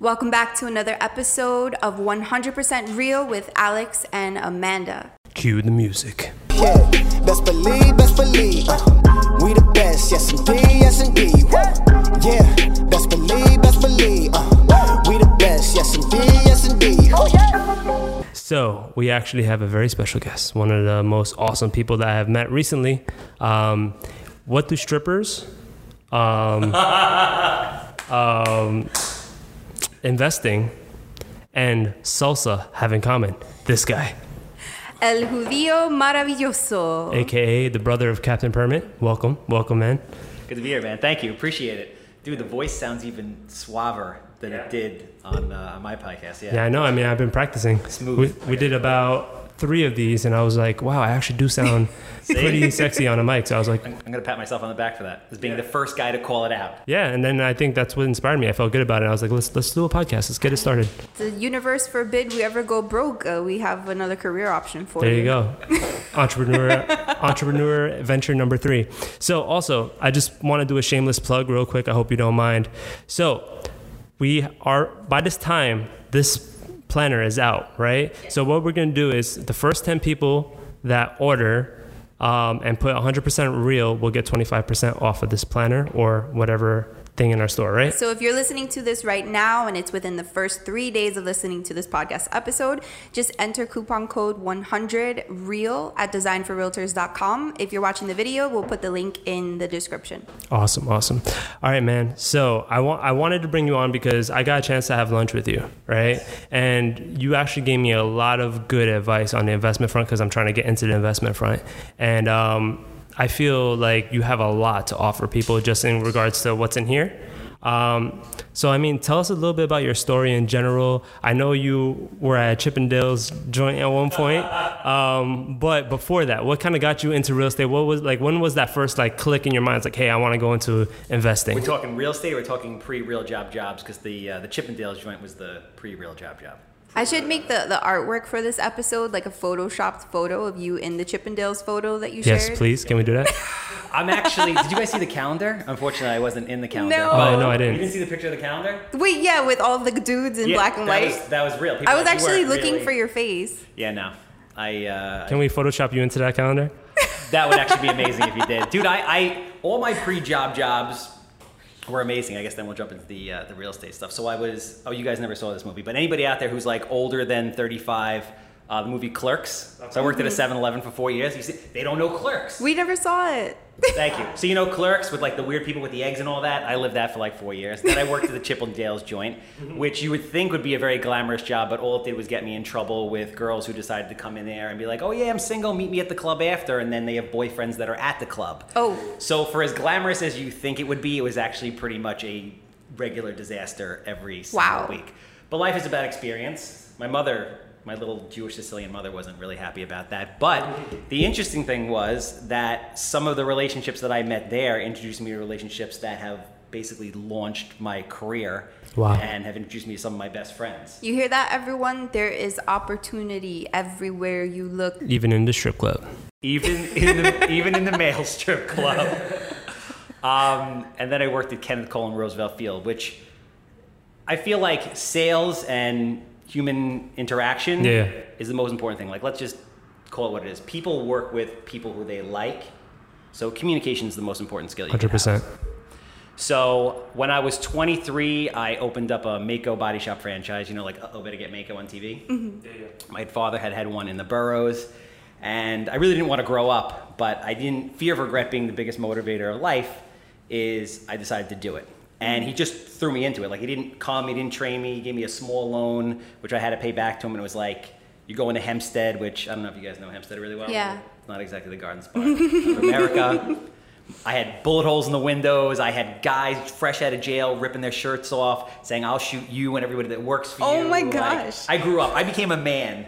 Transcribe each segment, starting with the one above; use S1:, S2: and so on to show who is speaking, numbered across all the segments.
S1: Welcome back to another episode of 100% Real with Alex and Amanda.
S2: Cue the music.
S3: Yeah, best believe, best believe. Uh, we the best, yes indeed, yes indeed. Woo. Yeah, best believe, best believe. Uh, we the best, yes indeed, yes indeed.
S2: So, we actually have a very special guest, one of the most awesome people that I have met recently. Um, what do strippers, um, um, investing, and salsa have in common? This guy,
S1: El Judío Maravilloso.
S2: aka the brother of Captain Permit. Welcome, welcome, man.
S4: Good to be here, man. Thank you. Appreciate it. Dude, the voice sounds even suaver than it did on, uh, on my podcast. Yeah.
S2: Yeah, I know. I mean, I've been practicing.
S4: Smooth.
S2: We, we did about three of these, and I was like, wow, I actually do sound pretty sexy on a mic. So I was like,
S4: I'm going to pat myself on the back for that, as being the first guy to call it out.
S2: yeah. And then I think that's what inspired me. I felt good about it. I was like, let's let's do a podcast. Let's get it started.
S1: The universe forbid we ever go broke. Uh, we have another career option for
S2: There
S1: you.
S2: There you go. entrepreneur entrepreneur venture number three. So also, I just want to do a shameless plug real quick. I hope you don't mind. So we are by this time, this planner is out, right? So what we're gonna do is the first 10 people that order um, and put 100% real will get 25% off of this planner or whatever thing in our store, right?
S1: So if you're listening to this right now and it's within the first three days of listening to this podcast episode, just enter coupon code 100REAL at designforrealtors.com. If you're watching the video, we'll put the link in the description.
S2: Awesome, awesome. All right, man. So I want I wanted to bring you on because I got a chance to have lunch with you, right? And you actually gave me a lot of good advice on the investment front because I'm trying to get into the investment front, and um, I feel like you have a lot to offer people just in regards to what's in here. Um, so I mean, tell us a little bit about your story in general. I know you were at Chippendales joint at one point, um, but before that, what kind of got you into real estate? What was like? When was that first like click in your mind? It's like, hey, I want to go into investing.
S4: We're talking real estate, we're talking pre real job jobs, because the, uh, the Chippendales joint was the pre real job job.
S1: I should make the, the artwork for this episode like a photoshopped photo of you in the Chippendales photo that you
S2: yes,
S1: shared.
S2: please. Can we do that?
S4: I'm actually, did you guys see the calendar? Unfortunately, I wasn't in the calendar.
S1: No.
S2: Oh, no, I didn't.
S4: You didn't see the picture of the calendar?
S1: Wait, yeah, with all the dudes in
S4: Yeah,
S1: black and
S4: that
S1: white.
S4: Was, that was real. People
S1: I was
S4: like,
S1: actually looking
S4: really-
S1: for your face.
S4: Yeah, no. I, uh,
S2: Can we Photoshop you into that calendar?
S4: That would actually be amazing if you did, dude. I, I all my pre-job jobs were amazing. I guess then we'll jump into the uh, the real estate stuff. So I was. Oh, you guys never saw this movie, but anybody out there who's like older than 35, uh, the movie Clerks. So I worked at a 7-Eleven for four years. You see, they don't know Clerks.
S1: We never saw it.
S4: Thank you. So you know Clerks with like the weird people with the eggs and all that. I lived that for like four years. Then I worked at the Chippendales joint, which you would think would be a very glamorous job, but all it did was get me in trouble with girls who decided to come in there and be like, "Oh yeah, I'm single. Meet me at the club after," and then they have boyfriends that are at the club.
S1: Oh.
S4: So for as glamorous as you think it would be, it was actually pretty much a regular disaster every single
S1: Wow.
S4: week. But life is a bad experience. My mother, my little Jewish Sicilian mother, wasn't really happy about that. But the interesting thing was that some of the relationships that I met there introduced me to relationships that have basically launched my career
S2: Wow.
S4: and have introduced me to some of my best friends.
S1: You hear that, everyone? There is opportunity everywhere you look.
S2: Even in the strip club.
S4: even in the even in the male strip club. Um, and then I worked at Kenneth Cole and Roosevelt Field, which I feel like sales and human interaction
S2: Yeah.
S4: is the most important thing. Like, let's just call it what it is. People work with people who they like, so communication is the most important skill.
S2: Hundred percent.
S4: So when I was 23, I opened up a Maaco body shop franchise. You know, like oh, better get Maaco on TV. Mm-hmm. My father had had one in the boroughs, and I really didn't want to grow up, but I didn't. Fear of regret being the biggest motivator of life is I decided to do it. And he just threw me into it. Like he didn't call me, he didn't train me. He gave me a small loan, which I had to pay back to him. And it was like, you go into Hempstead, which I don't know if you guys know Hempstead really well.
S1: Yeah.
S4: It's not exactly the garden spot of America. I had bullet holes in the windows. I had guys fresh out of jail ripping their shirts off, saying, "I'll shoot you and everybody that works for
S1: Oh
S4: you."
S1: Oh my
S4: Like,
S1: gosh.
S4: I grew up. I became a man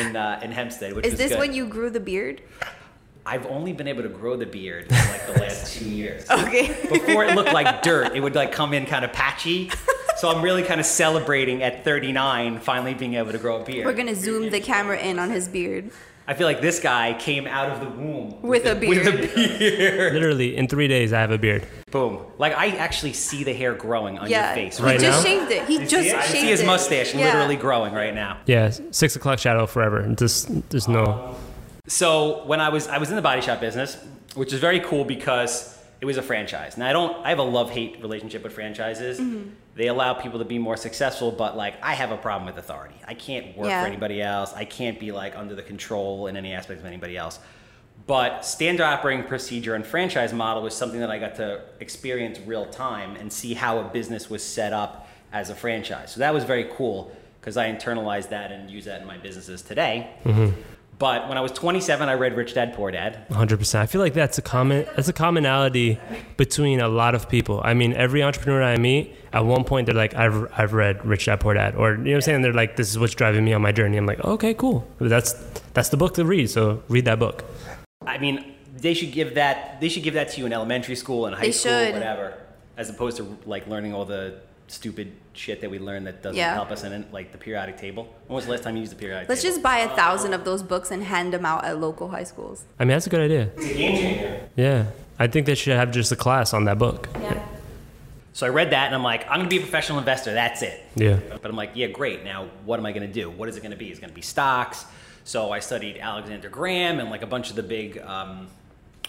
S4: in uh, in Hempstead, which
S1: Is
S4: was
S1: this
S4: good.
S1: when you grew the beard?
S4: I've only been able to grow the beard for like the last two years.
S1: Okay.
S4: Before it looked like dirt, it would like come in kind of patchy. So I'm really kind of celebrating at 39 finally being able to grow a beard.
S1: We're gonna zoom the camera in on his beard.
S4: I feel like this guy came out of the womb
S1: With a beard.
S4: With a beard.
S2: Literally, in three days, I have a beard.
S4: Boom. Like I actually see the hair growing on
S1: Yeah.
S4: your face.
S2: Right now.
S1: He just
S2: now?
S1: shaved it. He just
S4: I
S1: shaved
S4: see his
S1: it.
S4: mustache
S1: Yeah.
S4: literally growing right now.
S2: Yeah, six o'clock shadow forever. Just, there's no.
S4: Um, So when I was I was in the body shop business, which is very cool because it was a franchise. Now I don't I have a love hate relationship with franchises.
S1: Mm-hmm.
S4: They allow people to be more successful, but like I have a problem with authority. I can't work
S1: Yeah.
S4: for anybody else. I can't be like under the control in any aspect of anybody else. But standard operating procedure and franchise model was something that I got to experience real time and see how a business was set up as a franchise. So that was very cool because I internalized that and use that in my businesses today. But when I was 27, I read Rich Dad Poor Dad.
S2: 100%. I feel like that's a common that's a commonality between a lot of people. I mean, every entrepreneur I meet, at one point they're like, I've, I've read Rich Dad Poor Dad, or you know what I'm saying? They're like, this is what's driving me on my journey. I'm like, okay, cool. That's that's the book to read. So read that book.
S4: I mean, they should give that they should give that to you in elementary school and high
S1: They
S4: school,
S1: should.
S4: whatever, as opposed to like learning all the stupid shit that we learn that doesn't
S1: Yeah.
S4: help us in it, like the periodic table. When was the last time you used the periodic
S1: Let's
S4: table?
S1: just buy a thousand of those books and hand them out at local high schools.
S2: I mean, that's a good idea.
S4: It's a game changer.
S2: Yeah. I think they should have just a class on that book.
S1: Yeah.
S4: So I read that and I'm like, I'm gonna be a professional investor. That's it.
S2: Yeah.
S4: But I'm like, yeah, great. Now, what am I going to do? What is it going to be? It's going to be stocks. So I studied Alexander Graham and like a bunch of the big um,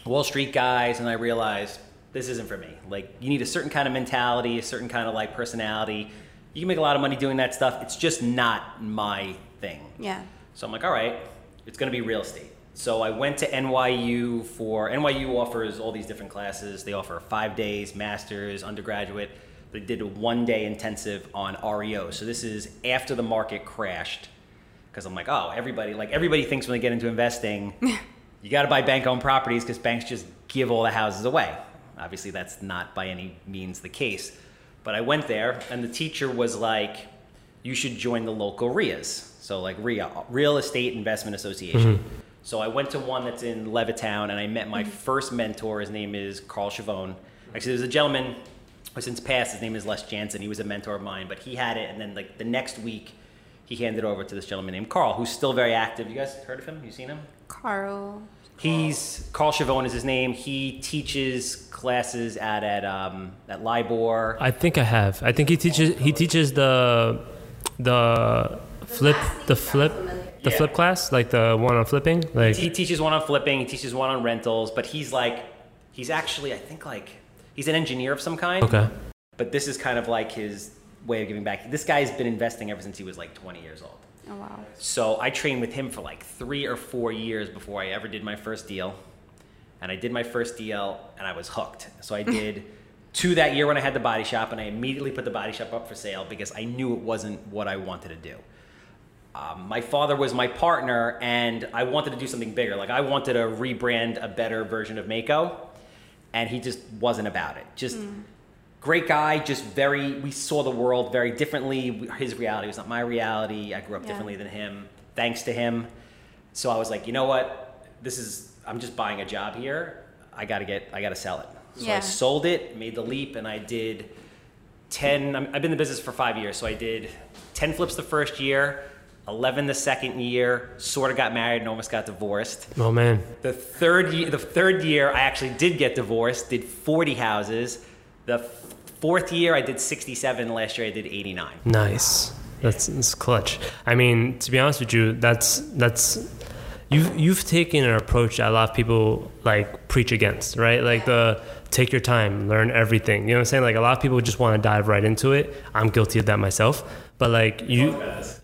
S4: Wall Street guys, and I realized this isn't for me. Like, you need a certain kind of mentality, a certain kind of like personality. You can make a lot of money doing that stuff. It's just not my thing.
S1: Yeah.
S4: So I'm like, all right, it's going to be real estate. So I went to NYU for NYU offers all these different classes. They offer five days, masters, undergraduate. They did a one day intensive on REO. So this is after the market crashed. Because I'm like, oh, everybody like everybody thinks when they get into investing, you got to buy bank owned properties because banks just give all the houses away. Obviously, that's not by any means the case. But I went there, and the teacher was like, you should join the local RIAs. So, like RIA, Real Estate Investment Association. Mm-hmm. So, I went to one that's in Levittown, and I met my mm-hmm. first mentor. His name is Carl Chavone. Actually, there's a gentleman who since passed. His name is Les Jansen. He was a mentor of mine, but he had it, and then like the next week, he handed it over to this gentleman named Carl, who's still very active. You guys heard of him? You seen him?
S1: Carl.
S4: He's Carl Chavone is his name. He teaches classes at at um, at LIBOR.
S2: I think I have. I think he teaches he teaches the the flip the flip the
S4: Yeah.
S2: flip class, like the one on flipping. Like
S4: He teaches one on flipping. He teaches one on rentals. But he's like, he's actually, I think like, he's an engineer of some kind.
S2: okay.
S4: But this is kind of like his way of giving back. This guy's been investing ever since he was like 20 years old.
S1: Oh wow.
S4: So I trained with him for like three or four years before I ever did my first deal. And I did my first deal and I was hooked. So I did two that year when I had the body shop and I immediately put the body shop up for sale because I knew it wasn't what I wanted to do. Um, my father was my partner and I wanted to do something bigger. Like I wanted to rebrand a better version of Maaco and he just wasn't about it. Just great guy, just very, we saw the world very differently. His reality was not my reality. I grew up
S1: Yeah.
S4: differently than him, thanks to him. So I was like, you know what? This is, I'm just buying a job here. I gotta get, I gotta sell it. So I sold it, made the leap, and I did 10, I'm- I've been in the business for five years. So I did 10 flips the first year, 11 the second year, sort of got married and almost got divorced.
S2: Oh man.
S4: The third year, the third year, I actually did get divorced. Did 40 houses. The f- fourth year, I did 67. Last year, I did 89.
S2: Nice. That's, that's clutch. I mean, to be honest with you, that's that's you've you've taken an approach that a lot of people like preach against, right? Like the take your time, learn everything. You know what I'm saying? Like a lot of people just want to dive right into it. I'm guilty of that myself. But like you,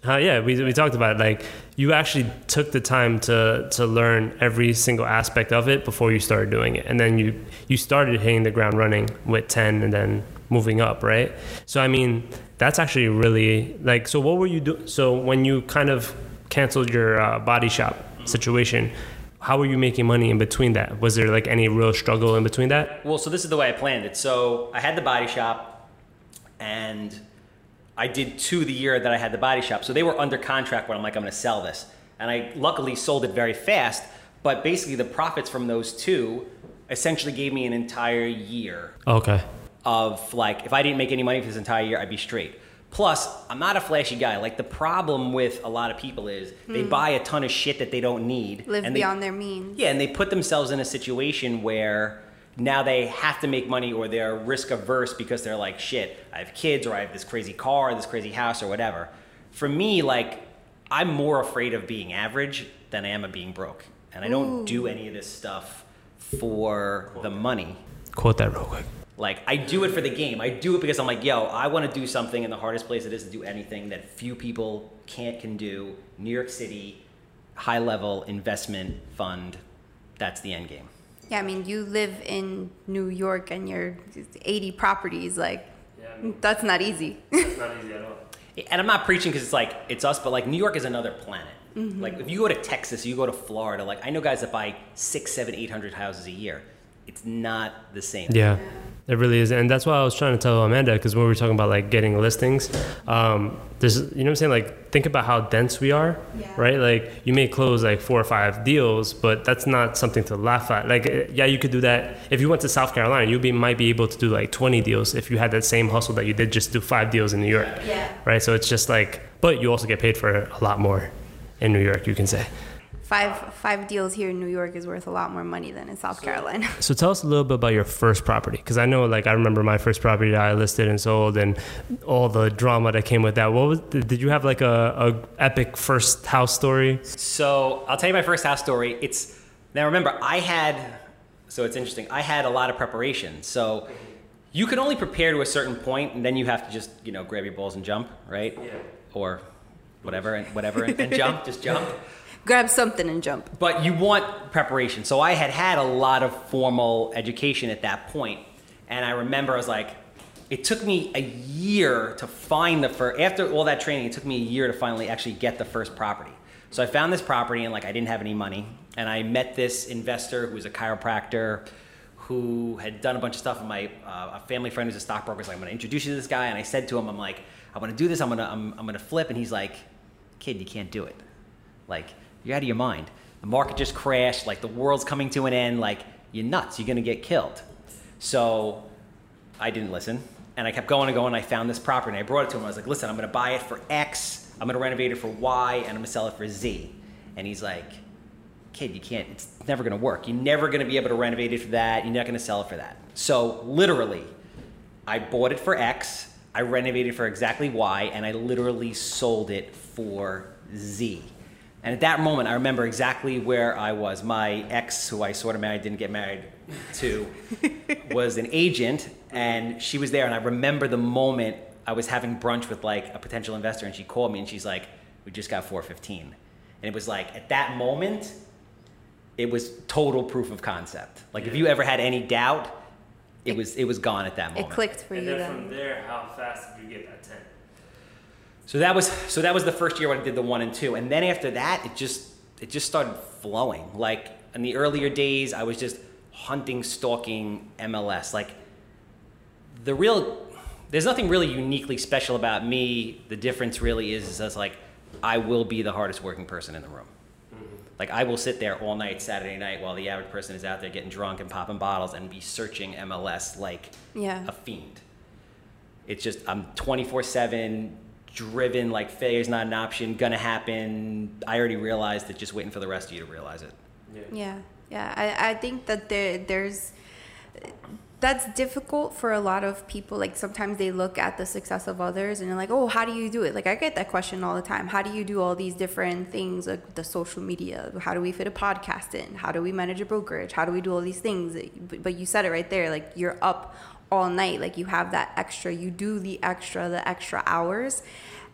S2: yeah, we, we talked about it. Like you actually took the time to to learn every single aspect of it before you started doing it, and then you you started hitting the ground running with ten, and then moving up, right? So I mean, that's actually really like. So what were you doing? So when you kind of canceled your uh, body shop situation, how were you making money in between that? Was there like any real struggle in between that?
S4: Well, so this is the way I planned it. So I had the body shop, and I did two the year that I had the body shop. So they were under contract when I'm like, I'm going to sell this, and I luckily sold it very fast. But basically, the profits from those two essentially gave me an entire year
S2: Okay.
S4: Of like if I didn't make any money for this entire year, I'd be straight. Plus, I'm not a flashy guy. Like the problem with a lot of people is they hmm. buy a ton of shit that they don't need.
S1: Live
S4: and they-
S1: beyond their means.
S4: yeah, and they put themselves in a situation where now they have to make money or they're risk averse because they're like, shit, I have kids or I have this crazy car or this crazy house or whatever. For me, like, I'm more afraid of being average than I am of being broke. And I don't do any of this stuff for the money.
S2: Quote that real quick.
S4: Like, I do it for the game. I do it because I'm like, yo, I want to do something in the hardest place it is to do anything that few people can't can do. New York City, high level investment fund. That's the end game.
S1: Yeah, I mean, you live in New York and you're 80 properties. Like, that's not easy.
S2: It's not easy at all.
S4: And I'm not preaching because it's like it's us, but like New York is another planet. Mm-hmm. Like if you go to Texas, you go to Florida. Like I know guys that buy six, seven, eight hundred houses a year. It's not the same.
S2: Yeah, it really is, and that's why I was trying to tell Amanda because when we were talking about like getting listings, um, there's you know what I'm saying like think about how dense we are,
S1: Yeah.
S2: right? Like you may close like four or five deals, but that's not something to laugh at. Like eh, yeah, you could do that if you went to South Carolina, you be might be able to do like 20 deals if you had that same hustle that you did just do five deals in New York,
S1: Yeah.
S2: right? So it's just like, but you also get paid for a lot more in New York, you can say.
S1: Five five deals here in New York is worth a lot more money than in South Carolina.
S2: So tell us a little bit about your first property, because I know, like, I remember my first property that I listed and sold, and all the drama that came with that. What was? Did you have like a, a epic first house story?
S4: So I'll tell you my first house story. It's now remember I had so it's interesting. I had a lot of preparation. So you can only prepare to a certain point, and then you have to just you know grab your balls and jump, right?
S2: Yeah.
S4: Or whatever and whatever and, and jump, just jump.
S1: Grab something and jump.
S4: But you want preparation. So I had had a lot of formal education at that point, and I remember I was like, it took me a year to find the first. After all that training, it took me a year to finally actually get the first property. So I found this property, and like I didn't have any money, and I met this investor who was a chiropractor. Who had done a bunch of stuff, and my uh, a family friend who's a stockbroker was like, "I'm going to introduce you to this guy." And I said to him, "I'm like, I want to do this. I'm gonna, I'm, I'm gonna flip." And he's like, "Kid, you can't do it. Like, you're out of your mind. The market just crashed. Like, the world's coming to an end. Like, you're nuts. You're gonna get killed." So I didn't listen, and I kept going and going. I found this property, and I brought it to him. I was like, "Listen, I'm gonna buy it for X. I'm gonna renovate it for Y, and I'm gonna sell it for Z." And he's like, "Kid, you can't. It's never gonna work. You're never gonna be able to renovate it for that. You're not gonna sell it for that." So literally, I bought it for X. I renovated for exactly Y, and I literally sold it for Z. And at that moment, I remember exactly where I was. My ex, who I sort of married, didn't get married to, was an agent, and she was there. And I remember the moment I was having brunch with like a potential investor, and she called me, and she's like, "We just got 415," and it was like at that moment, it was total proof of concept. Like if you ever had any doubt, it was it was gone at that moment.
S1: It clicked for you And then.
S2: Then, from there, how fast did you get that 10?
S4: So that was so that was the first year when I did the one and two, and then after that, it just it just started flowing. Like in the earlier days, I was just hunting, stalking MLS. Like the real, there's nothing really uniquely special about me. The difference really is is just like I will be the hardest working person in the room. Mm-hmm. Like I will sit there all night Saturday night while the average person is out there getting drunk and popping bottles and be searching MLS like
S1: Yeah.
S4: a fiend. It's just I'm 24 seven driven. Like failure's not an option. Gonna happen. I already realized it. Just waiting for the rest of you to realize it.
S1: Yeah, yeah. I, I think that there there's that's difficult for a lot of people. Like sometimes they look at the success of others and they're like, "Oh, how do you do it?" Like I get that question all the time. How do you do all these different things, like the social media? How do we fit a podcast in? How do we manage a brokerage? How do we do all these things? But, but you said it right there. Like you're up all night. Like you have that extra. You do the extra, the extra hours,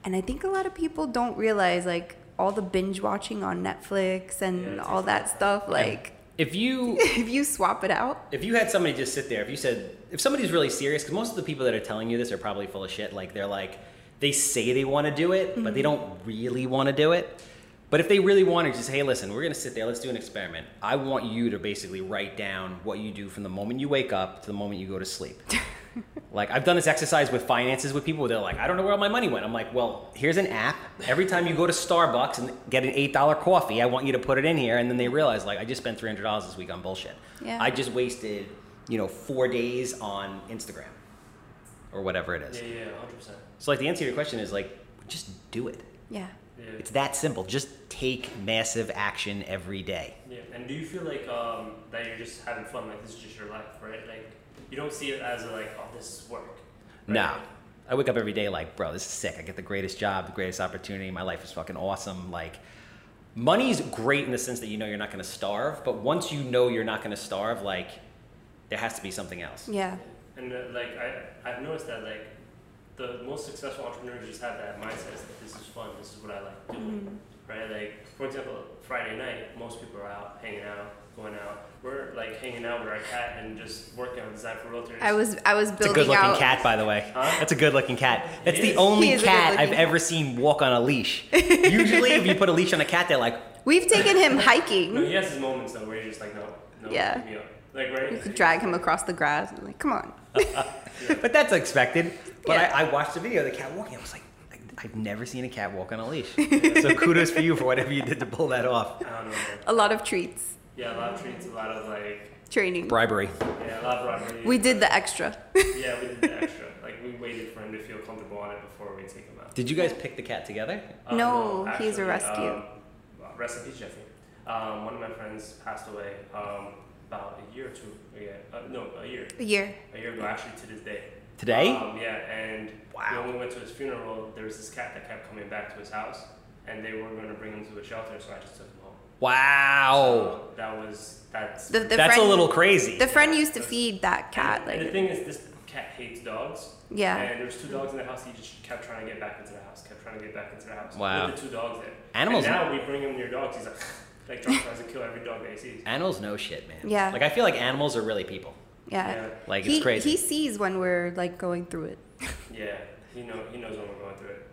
S1: and I think a lot of people don't realize like all the binge watching on Netflix and all that stuff. Like
S4: If you
S1: if you swap it out,
S4: if you had somebody just sit there, if you said, if somebody's really serious, because most of the people that are telling you this are probably full of shit. Like they're like, they say they want to do it, but they mm-hmm. don't really want to do it. But if they really want to, just hey, listen, we're gonna sit there. Let's do an experiment. I want you to basically write down what you do from the moment you wake up to the moment you go to sleep. like I've done this exercise with finances with people. They're like, I don't know where all my money went. I'm like, well, here's an app. Every time you go to Starbucks and get an eight dollar coffee, I want you to put it in here. And then they realize, like, I just spent three hundred dollars this week on bullshit.
S1: Yeah.
S4: I just wasted, you know, four days on Instagram. or whatever it is.
S2: Yeah, yeah, hundred percent.
S4: So like the answer to your question is like just do it.
S1: Yeah.
S2: Yeah.
S4: It's that simple. Just take massive action every day.
S2: Yeah, and do you feel like um, that you're just having fun? Like this is just your life, right? Like you don't see it as a, like, oh, this is work. right?
S4: No. I wake up every day like, bro, this is sick. I get the greatest job, the greatest opportunity. My life is fucking awesome. Like, money's great in the sense that you know you're not going to starve, but once you know you're not going to starve, like, there has to be something else.
S1: Yeah.
S2: And uh, like I, I've noticed that like the most successful entrepreneurs just have that mindset that this is fun. This is what I like doing, mm-hmm. right? Like for example, Friday night, most people are out hanging out, going out. We're like hanging out with our cat and just working on design for realtors.
S1: I was I was
S4: It's a good looking
S1: out.
S4: cat, by the way.
S2: Huh?
S4: That's a good looking cat. That's
S2: He
S4: the
S2: is.
S4: only
S1: He is a
S4: cat I've
S1: cat.
S4: ever seen walk on a leash. Usually, if you put a leash on a cat, they're like,
S1: We've taken him
S2: no,
S1: hiking.
S2: he has his moments though where you're just like, no, no,
S1: Yeah.
S2: me up. Like right.
S1: You could drag him across the grass. and like, come on.
S4: but that's expected. But
S1: Yeah.
S4: I, I watched the video of the cat walking. I was like, I- I've never seen a cat walk on a leash. so kudos for you for whatever you did to pull that off.
S2: I don't know.
S1: A lot of treats,
S2: Yeah, a lot of treats, a lot of like,
S1: training.
S4: Bribery.
S2: yeah, a lot of bribery.
S1: We did the extra.
S2: Yeah, we did the extra. Like we waited for him to feel comfortable on it before we take him out.
S4: Did you guys pick the cat together?
S2: Uh,
S1: No, he's a rescue.
S2: Um, rest in peace, Jeffrey. Um, one of my friends passed away um, about a year or two. Yeah, uh, no, a year.
S1: A year.
S2: A year ago, actually, to this day.
S4: Today?
S2: Um, yeah, and
S4: Wow.
S2: when we went to his funeral, there was this cat that kept coming back to his house, and they were going to bring him to a shelter, so I just took him home.
S4: Wow.
S2: So that was that's.
S1: The, the
S4: That's
S1: friend,
S4: a little crazy.
S1: The friend used to feed that cat.
S2: and, and the thing is, this cat hates dogs.
S1: Yeah.
S2: And there was two dogs in the house. He just kept trying to get back into the house. Kept trying to get back into the house.
S4: Wow.
S2: With the two dogs there.
S4: Animals-
S2: And now we bring him near dogs. He's like, like trying tries to kill every dog that he sees.
S4: Animals know shit, man.
S1: Yeah.
S4: Like I feel like animals are really people.
S1: yeah.
S2: Yeah.
S4: Like
S1: he,
S4: it's crazy.
S1: He sees when we're like going through it.
S2: Yeah, he know he knows when we're going through it.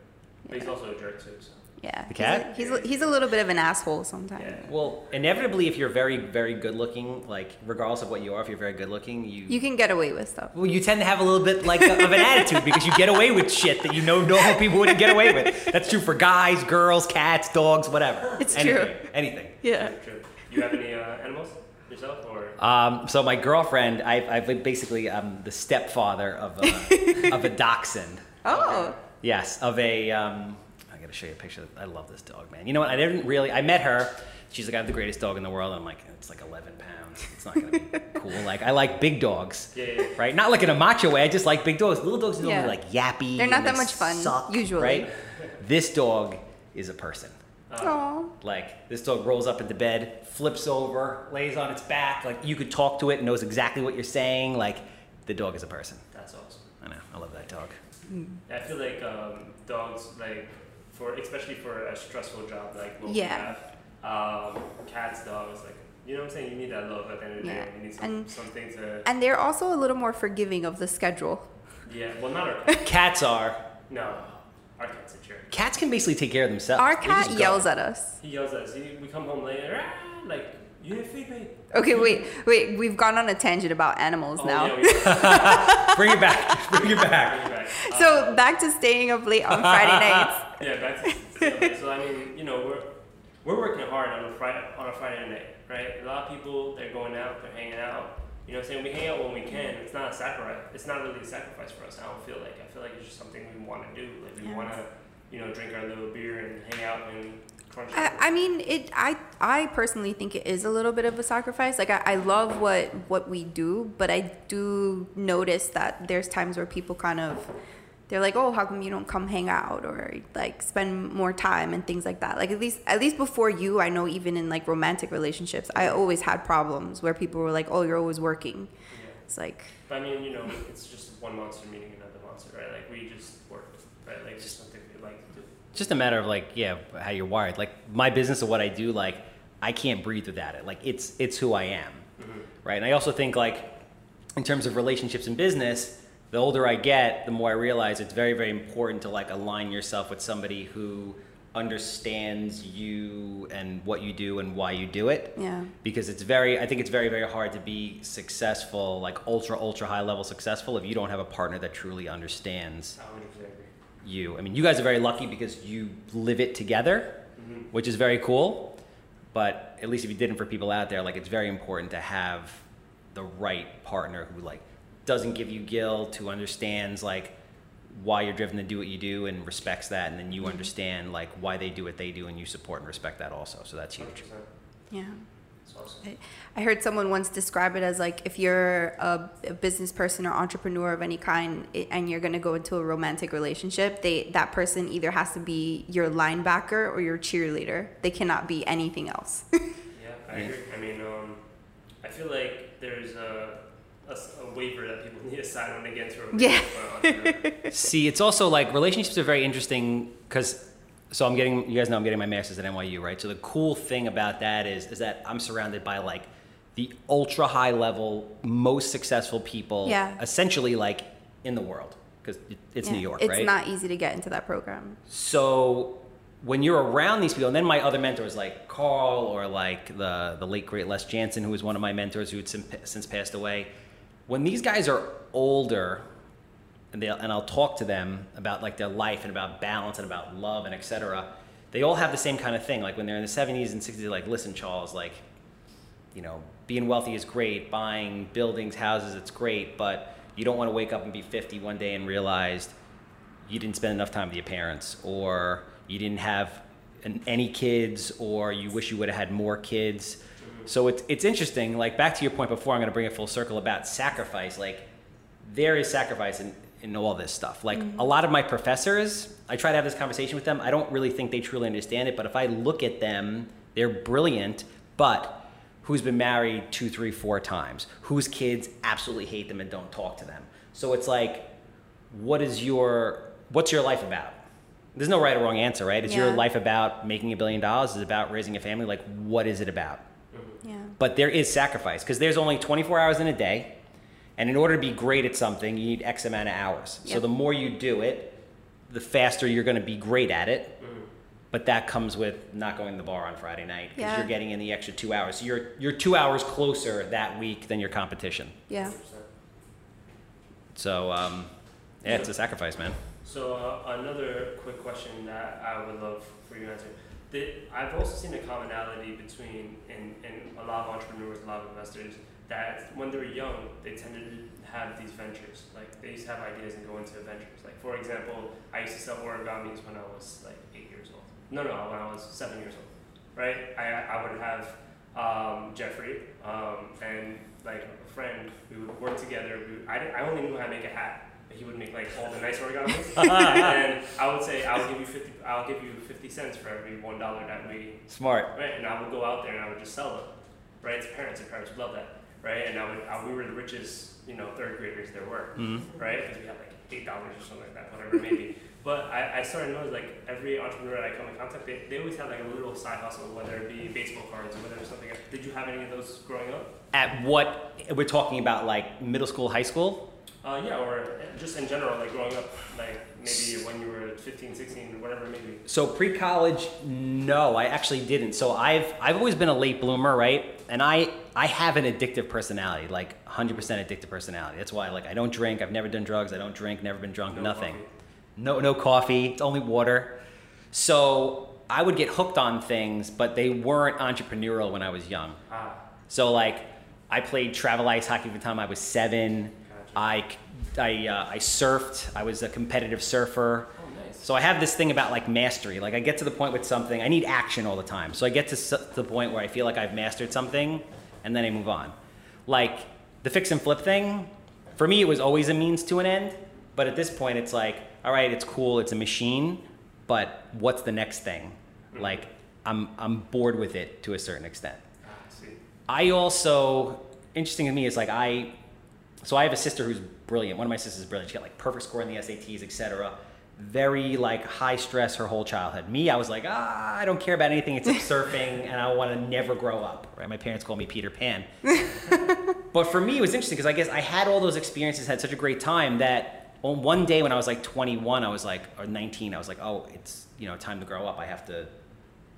S2: But he's also a jerk too. So.
S1: Yeah.
S4: The cat?
S1: He's a, he's a, he's a little bit of an asshole sometimes.
S2: Yeah.
S4: Well, inevitably, if you're very, very good looking, like regardless of what you are, if you're very good looking, you
S1: You can get away with stuff.
S4: well, you tend to have a little bit like of an attitude because you get away with shit that you know normal people wouldn't get away with. That's true for guys, girls, cats, dogs, whatever.
S1: It's
S4: anything,
S1: true.
S4: Anything.
S1: Yeah.
S2: True. You have any uh, animals yourself, or
S4: Um, so my girlfriend, I, I've basically um, the stepfather of a, of a dachshund.
S1: Oh.
S4: Yes, of a. Um, I gotta show you a picture. I love this dog, man. You know what? I didn't really. I met her. She's like, I have the greatest dog in the world. And I'm like, it's like 11 pounds. It's not gonna be cool. Like, I like big dogs.
S2: Yeah, yeah.
S4: Right? Not like in a macho way. I just like big dogs. Little dogs are normally
S1: Yeah.
S4: like yappy.
S1: They're not
S4: and
S1: that
S4: they
S1: much fun,
S4: suck,
S1: usually.
S4: Right? This dog is a person.
S1: Oh.
S4: Like this dog rolls up into bed, flips over, lays on its back. Like you could talk to it, and knows exactly what you're saying. Like the dog is a person.
S2: that's awesome.
S4: I know. I love that dog.
S2: I feel like um, dogs, like for especially for a stressful job like what
S1: Yeah.
S2: we have, um, cats, dogs, like you know what I'm saying. You need that love at the end of the
S1: Yeah.
S2: day. You need some,
S1: And-
S2: something to.
S1: And they're also a little more forgiving of the schedule.
S2: Yeah, well, not our cat.
S4: Cats are.
S2: no, our cat's are jerk.
S4: Cats can basically take care of themselves.
S1: Our cat yells at us.
S2: He yells at us. We come home late, "Ah," like you didn't feed me.
S1: Okay, wait, wait. We've gone on a tangent about animals
S2: Oh,
S1: now.
S2: yeah, we.
S4: Bring it back. Bring it back.
S2: Bring it back. Uh,
S1: So back to staying up late on Friday nights.
S2: Yeah, back to so I mean, you know, we're we're working hard on a Friday on a Friday night, right? A lot of people they're going out, they're hanging out. You know, what I'm saying we hang out when we can. It's not a sacrifice. It's not really a sacrifice for us. I don't feel like. I feel like it's just something we want to do. Like we
S1: Yeah.
S2: want to, you know, drink our little beer and hang out and crunch.
S1: I, I mean, it. I I personally think it is a little bit of a sacrifice. Like I, I love what what we do, but I do notice that there's times where people kind of they're like, oh, how come you don't come hang out or like spend more time and things like that. Like at least at least before you, I know even in like romantic relationships, I always had problems where people were like, oh, you're always working.
S2: yeah.
S1: It's like
S2: But I mean, you know, it's just one monster meeting another monster, right? Like we just work, right? Like just something we like to do.
S4: Just a matter of like, yeah, how you're wired. Like my business and what I do, like I can't breathe without it. Like it's it's who I am, mm-hmm. right? And I also think like, in terms of relationships and business, the older I get, the more I realize it's very very important to like align yourself with somebody who understands you and what you do and why you do it.
S1: yeah.
S4: because it's very i think it's very very hard to be successful like ultra ultra high level successful if you don't have a partner that truly understands
S2: I 100% agree.
S4: you i mean you guys are very lucky because you live it together mm-hmm. which is very cool but at least if you didn't for people out there like it's very important to have the right partner who like doesn't give you guilt, who understands like why you're driven to do what you do and respects that, and then you understand like why they do what they do and you support and respect that also. So that's huge.
S1: Yeah.
S2: Awesome.
S1: I- I heard someone once describe it as like if you're a, a business person or entrepreneur of any kind and you're going to go into a romantic relationship, they that person either has to be your linebacker or your cheerleader. They cannot be anything else.
S2: Yeah, I agree. I mean, um, I feel like there's a, a s- a waiver that people need to sign when they get into a
S1: Yeah.
S2: relationship. with an entrepreneur.
S4: See, it's also like relationships are very interesting because so I'm getting you guys know I'm getting my master's at NYU, right? So the cool thing about that is is that I'm surrounded by like the ultra high level, most successful people,
S1: Yeah.
S4: essentially like in the world because it, it's New York,
S1: It's
S4: right?
S1: It's not easy to get into that program.
S4: So when you're around these people, and then my other mentors like Carl or like the the late great Les Jansen, who was one of my mentors who had since passed away. When these guys are older, and they and I'll talk to them about like their life and about balance and about love and etc. They all have the same kind of thing. Like when they're in the 70s and 60s, like, listen, Charles, like, you know, being wealthy is great, buying buildings, houses, it's great, but you don't want to wake up and be 50 one day and realize you didn't spend enough time with your parents, or you didn't have an, any kids, or you wish you would have had more kids. So it's it's interesting. Like back to your point before, I'm going to bring it full circle about sacrifice. Like there is sacrifice in, in all this stuff. Like mm-hmm. a lot of my professors, I try to have this conversation with them. I don't really think they truly understand it, but if I look at them, they're brilliant, but who's been married two, three, four times, whose kids absolutely hate them and don't talk to them. So it's like, what is your what's your life about? There's no right or wrong answer, right? Is your life about making a billion dollars? Is it about raising a family? Like, what is it about?
S1: Yeah.
S4: But there is sacrifice because there's only 24 hours in a day. And in order to be great at something, you need X amount of hours. So the more you do it, the faster you're going to be great at it. But that comes with not going to the bar on Friday night because
S1: Yeah.
S4: you're getting in the extra two hours. So you're, you're two hours closer that week than your competition.
S1: Yeah.
S2: 100%.
S4: So, um, yeah, it's a sacrifice, man.
S2: So uh, another quick question that I would love for you to answer. I've also seen a commonality between in, in a lot of entrepreneurs, a lot of investors, that when they're young, they tended to have these ventures. Like they used to have ideas and go into ventures. Like for example, I used to sell origamis when I was like eight years old. No, no, when I was seven years old. Right? I, I would have um, Jeffrey um, and like a friend. We would work together. We I, I only knew how to make a hat. He would make like all the nice origamis, and I would say I'll give you fifty. I'll give you fifty cents for every one dollar that we
S4: Smart.
S2: right? And I would go out there and I would just sell them, right? To parents, and parents would love that, right? And I would, I, we were the richest, you know, third graders there were, mm-hmm. right? Because we had like eight dollars or something like that, whatever it may be. But I, I started to notice like every entrepreneur that I come in contact, they, they always have like a little side hustle, whether it be baseball cards or whether it's something. Did you have any of those growing up?
S4: At what we're talking about, like middle school, high school?
S2: Uh, yeah, or just in general, like growing up, like maybe when you were 15, 16, whatever maybe.
S4: So pre-college, no, I actually didn't. So I've I've always been a late bloomer, right? And I I have an addictive personality, like 100% addictive personality. That's why like I don't drink, I've never done drugs, I don't drink, never been drunk,
S2: no
S4: nothing.
S2: Coffee.
S4: No no coffee, it's only water. So I would get hooked on things, but they weren't entrepreneurial when I was young.
S2: Ah.
S4: So like I played travel ice hockey from the time I was
S2: 7
S4: I I uh, I surfed. I was a competitive surfer.
S2: oh, nice.
S4: So I have this thing about like mastery. Like I get to the point with something, I need action all the time. So I get to, the point where I feel like I've mastered something, and then I move on. Like the fix and flip thing, for me it was always a means to an end. But at this point, it's like, all right, it's cool, it's a machine, but what's the next thing? Like I'm I'm bored with it to a certain extent.
S2: Ah. I
S4: also interesting to me is like I so I have a sister who's brilliant. One of my sisters is brilliant. She got like perfect score in the SATs, etc. Very like high stress her whole childhood. Me, I was like, ah, I don't care about anything except surfing, and I want to never grow up. Right? My parents call me Peter Pan. but for me, it was interesting because I guess I had all those experiences, had such a great time that on one day when I was like 21, I was like, or 19, I was like, oh, it's you know time to grow up. I have to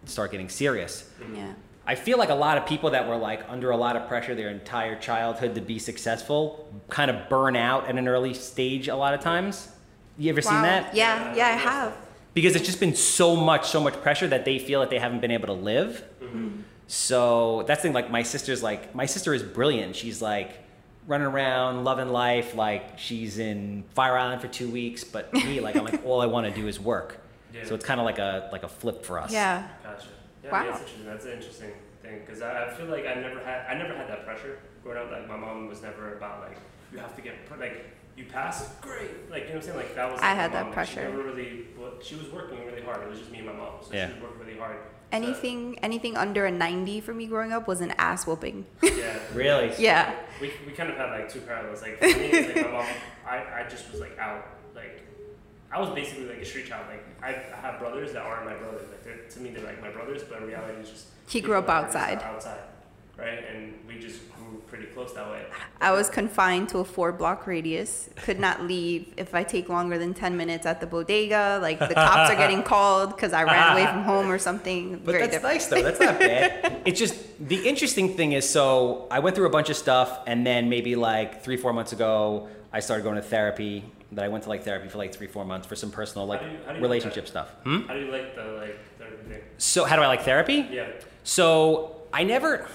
S4: start getting serious.
S1: Yeah.
S4: I feel like a lot of people that were like under a lot of pressure their entire childhood to be successful kind of burn out at an early stage a lot of times. You ever seen that?
S1: Yeah, yeah, I have.
S4: Because it's just been so much, so much pressure that they feel that they haven't been able to live. Mm-hmm. So that's the thing. Like my sister's like my sister is brilliant. She's like running around, loving life. Like she's in Fire Island for two weeks, but me, like I'm like all I want to do is work.
S2: Yeah.
S4: So it's kind of like a like a flip for us.
S1: Yeah.
S2: Gotcha. Yeah,
S1: Wow.
S2: yeah, that's interesting. That's an interesting thing because I, I feel like I never had I never had that pressure growing up. Like my mom was never about like you have to get like you pass great. Like you know what I'm saying? Like that was.
S1: I
S2: like, my
S1: had that
S2: mom. Like,
S1: pressure.
S2: She never really. Well, she was working really hard. It was just me and my mom. So
S4: Yeah.
S2: she worked really hard.
S1: Anything anything under a 90 for me growing up was an ass whooping.
S2: Yeah.
S4: Really?
S1: yeah.
S2: We, we kind of had like two parallels. Like for me, it's like my mom, I, I just was like out. Like I was basically like a street child. Like I, I have brothers that aren't my brothers. Like they're, to me, they're like my brothers, but in reality, it's just
S1: He grew up
S2: that are just
S1: outside.
S2: Outside, right? And we just grew pretty close that way.
S1: I was confined to a four block radius. Could not leave if I take longer than 10 minutes at the bodega. Like the cops are getting called because I ran away from home or something.
S4: But
S1: Very
S4: that's
S1: different.
S4: nice though. That's not bad. it's just the interesting thing is so I went through a bunch of stuff and then maybe like three, four months ago I started going to therapy. That I went to like therapy for like three, four months for some personal like
S2: How do you- how do you
S4: relationship
S2: like
S4: stuff. Hmm?
S2: How do you like the like therapy thing?
S4: So how do I like therapy?
S2: Yeah.
S4: So I never.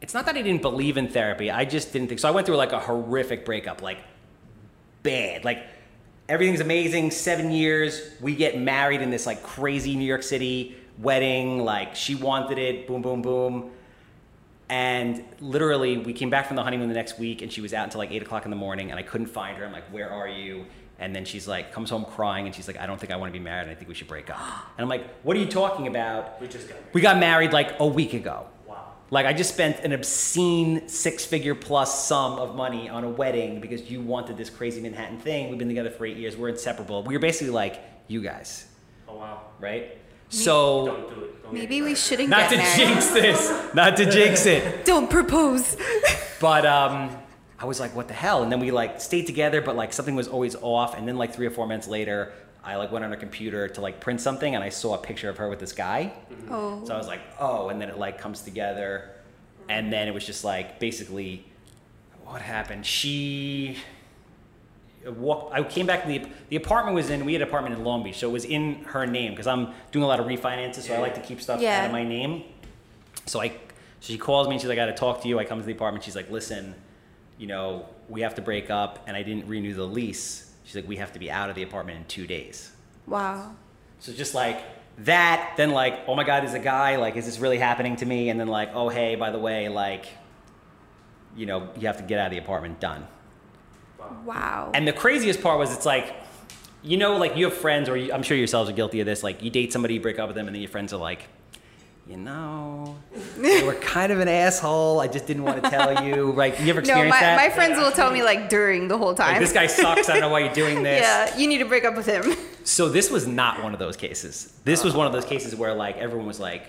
S4: It's not that I didn't believe in therapy. I just didn't think. So I went through like a horrific breakup, like bad. Like everything's amazing. Seven years. We get married in this like crazy New York City wedding. Like she wanted it. Boom, boom, boom. And literally, we came back from the honeymoon the next week, and she was out until like eight o'clock in the morning, and I couldn't find her. I'm like, "Where are you?" And then she's like, comes home crying, and she's like, "I don't think I want to be married. and I think we should break up." And I'm like, "What are you talking about?"
S2: We just got married.
S4: We got married like a week ago.
S2: Wow.
S4: Like I just spent an obscene six-figure plus sum of money on a wedding because you wanted this crazy Manhattan thing. We've been together for eight years. We're inseparable. We were basically like you guys,
S2: Oh wow.
S4: right? So
S2: Don't do it. Don't
S1: Maybe
S2: get
S1: we
S2: married.
S1: shouldn't
S4: not
S1: get
S4: to
S1: married.
S4: jinx this, not to jinx it.
S1: Don't propose.
S4: But um, I was like, what the hell? And then we like stayed together, but like something was always off. And then like three or four months later, I like went on her computer to like print something, and I saw a picture of her with this guy.
S1: Oh.
S4: So I was like, oh, and then it like comes together, and then it was just like basically, what happened? She Uh, walked. I came back to the the apartment was in. We had an apartment in Long Beach, so it was in her name because I'm doing a lot of refinances, so I like to keep stuff
S1: Yeah.
S4: out of my name. So I, so she calls me and she's like, I got to talk to you. I come to the apartment. She's like, listen, you know, we have to break up, and I didn't renew the lease. She's like, we have to be out of the apartment in two days.
S1: Wow.
S4: So just like that, then like, oh my God, there's a guy. Like, is this really happening to me? And then like, oh hey, by the way, like, you know, you have to get out of the apartment. Done.
S1: Wow.
S4: And the craziest part was, it's like, you know, like you have friends, or you, I'm sure yourselves are guilty of this. Like, you date somebody, you break up with them, and then your friends are like, you know, they were kind of an asshole. I just didn't want to tell you. Like, you ever
S1: no,
S4: experienced
S1: my,
S4: that?
S1: my friends will tell me like during the whole time.
S4: Like, this guy sucks. I don't know why you're doing this.
S1: yeah, you need to break up with him.
S4: So this was not one of those cases. This was oh. one of those cases where like everyone was like,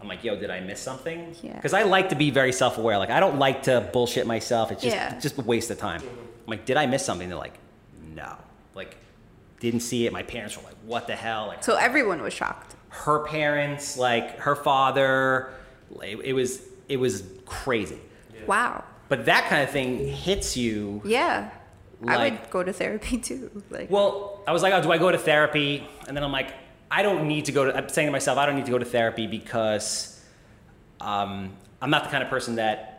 S4: I'm like, yo, did I miss something?
S1: Yeah.
S4: Because I like to be very self-aware. Like I don't like to bullshit myself. It's just
S1: Yeah.
S4: it's just a waste of time. I'm like, did I miss something? They're like, no. Like, didn't see it. My parents were like, what the hell? Like
S1: So everyone was shocked.
S4: her parents, like her father, it, it was it was crazy.
S1: Wow.
S4: But that kind of thing hits you
S1: Yeah. I
S4: Like-
S1: would go to therapy too. Like
S4: Well, I was like, oh, do I go to therapy? And then I'm like, I don't need to go to. I'm saying to myself, I don't need to go to therapy because um, I'm not the kind of person that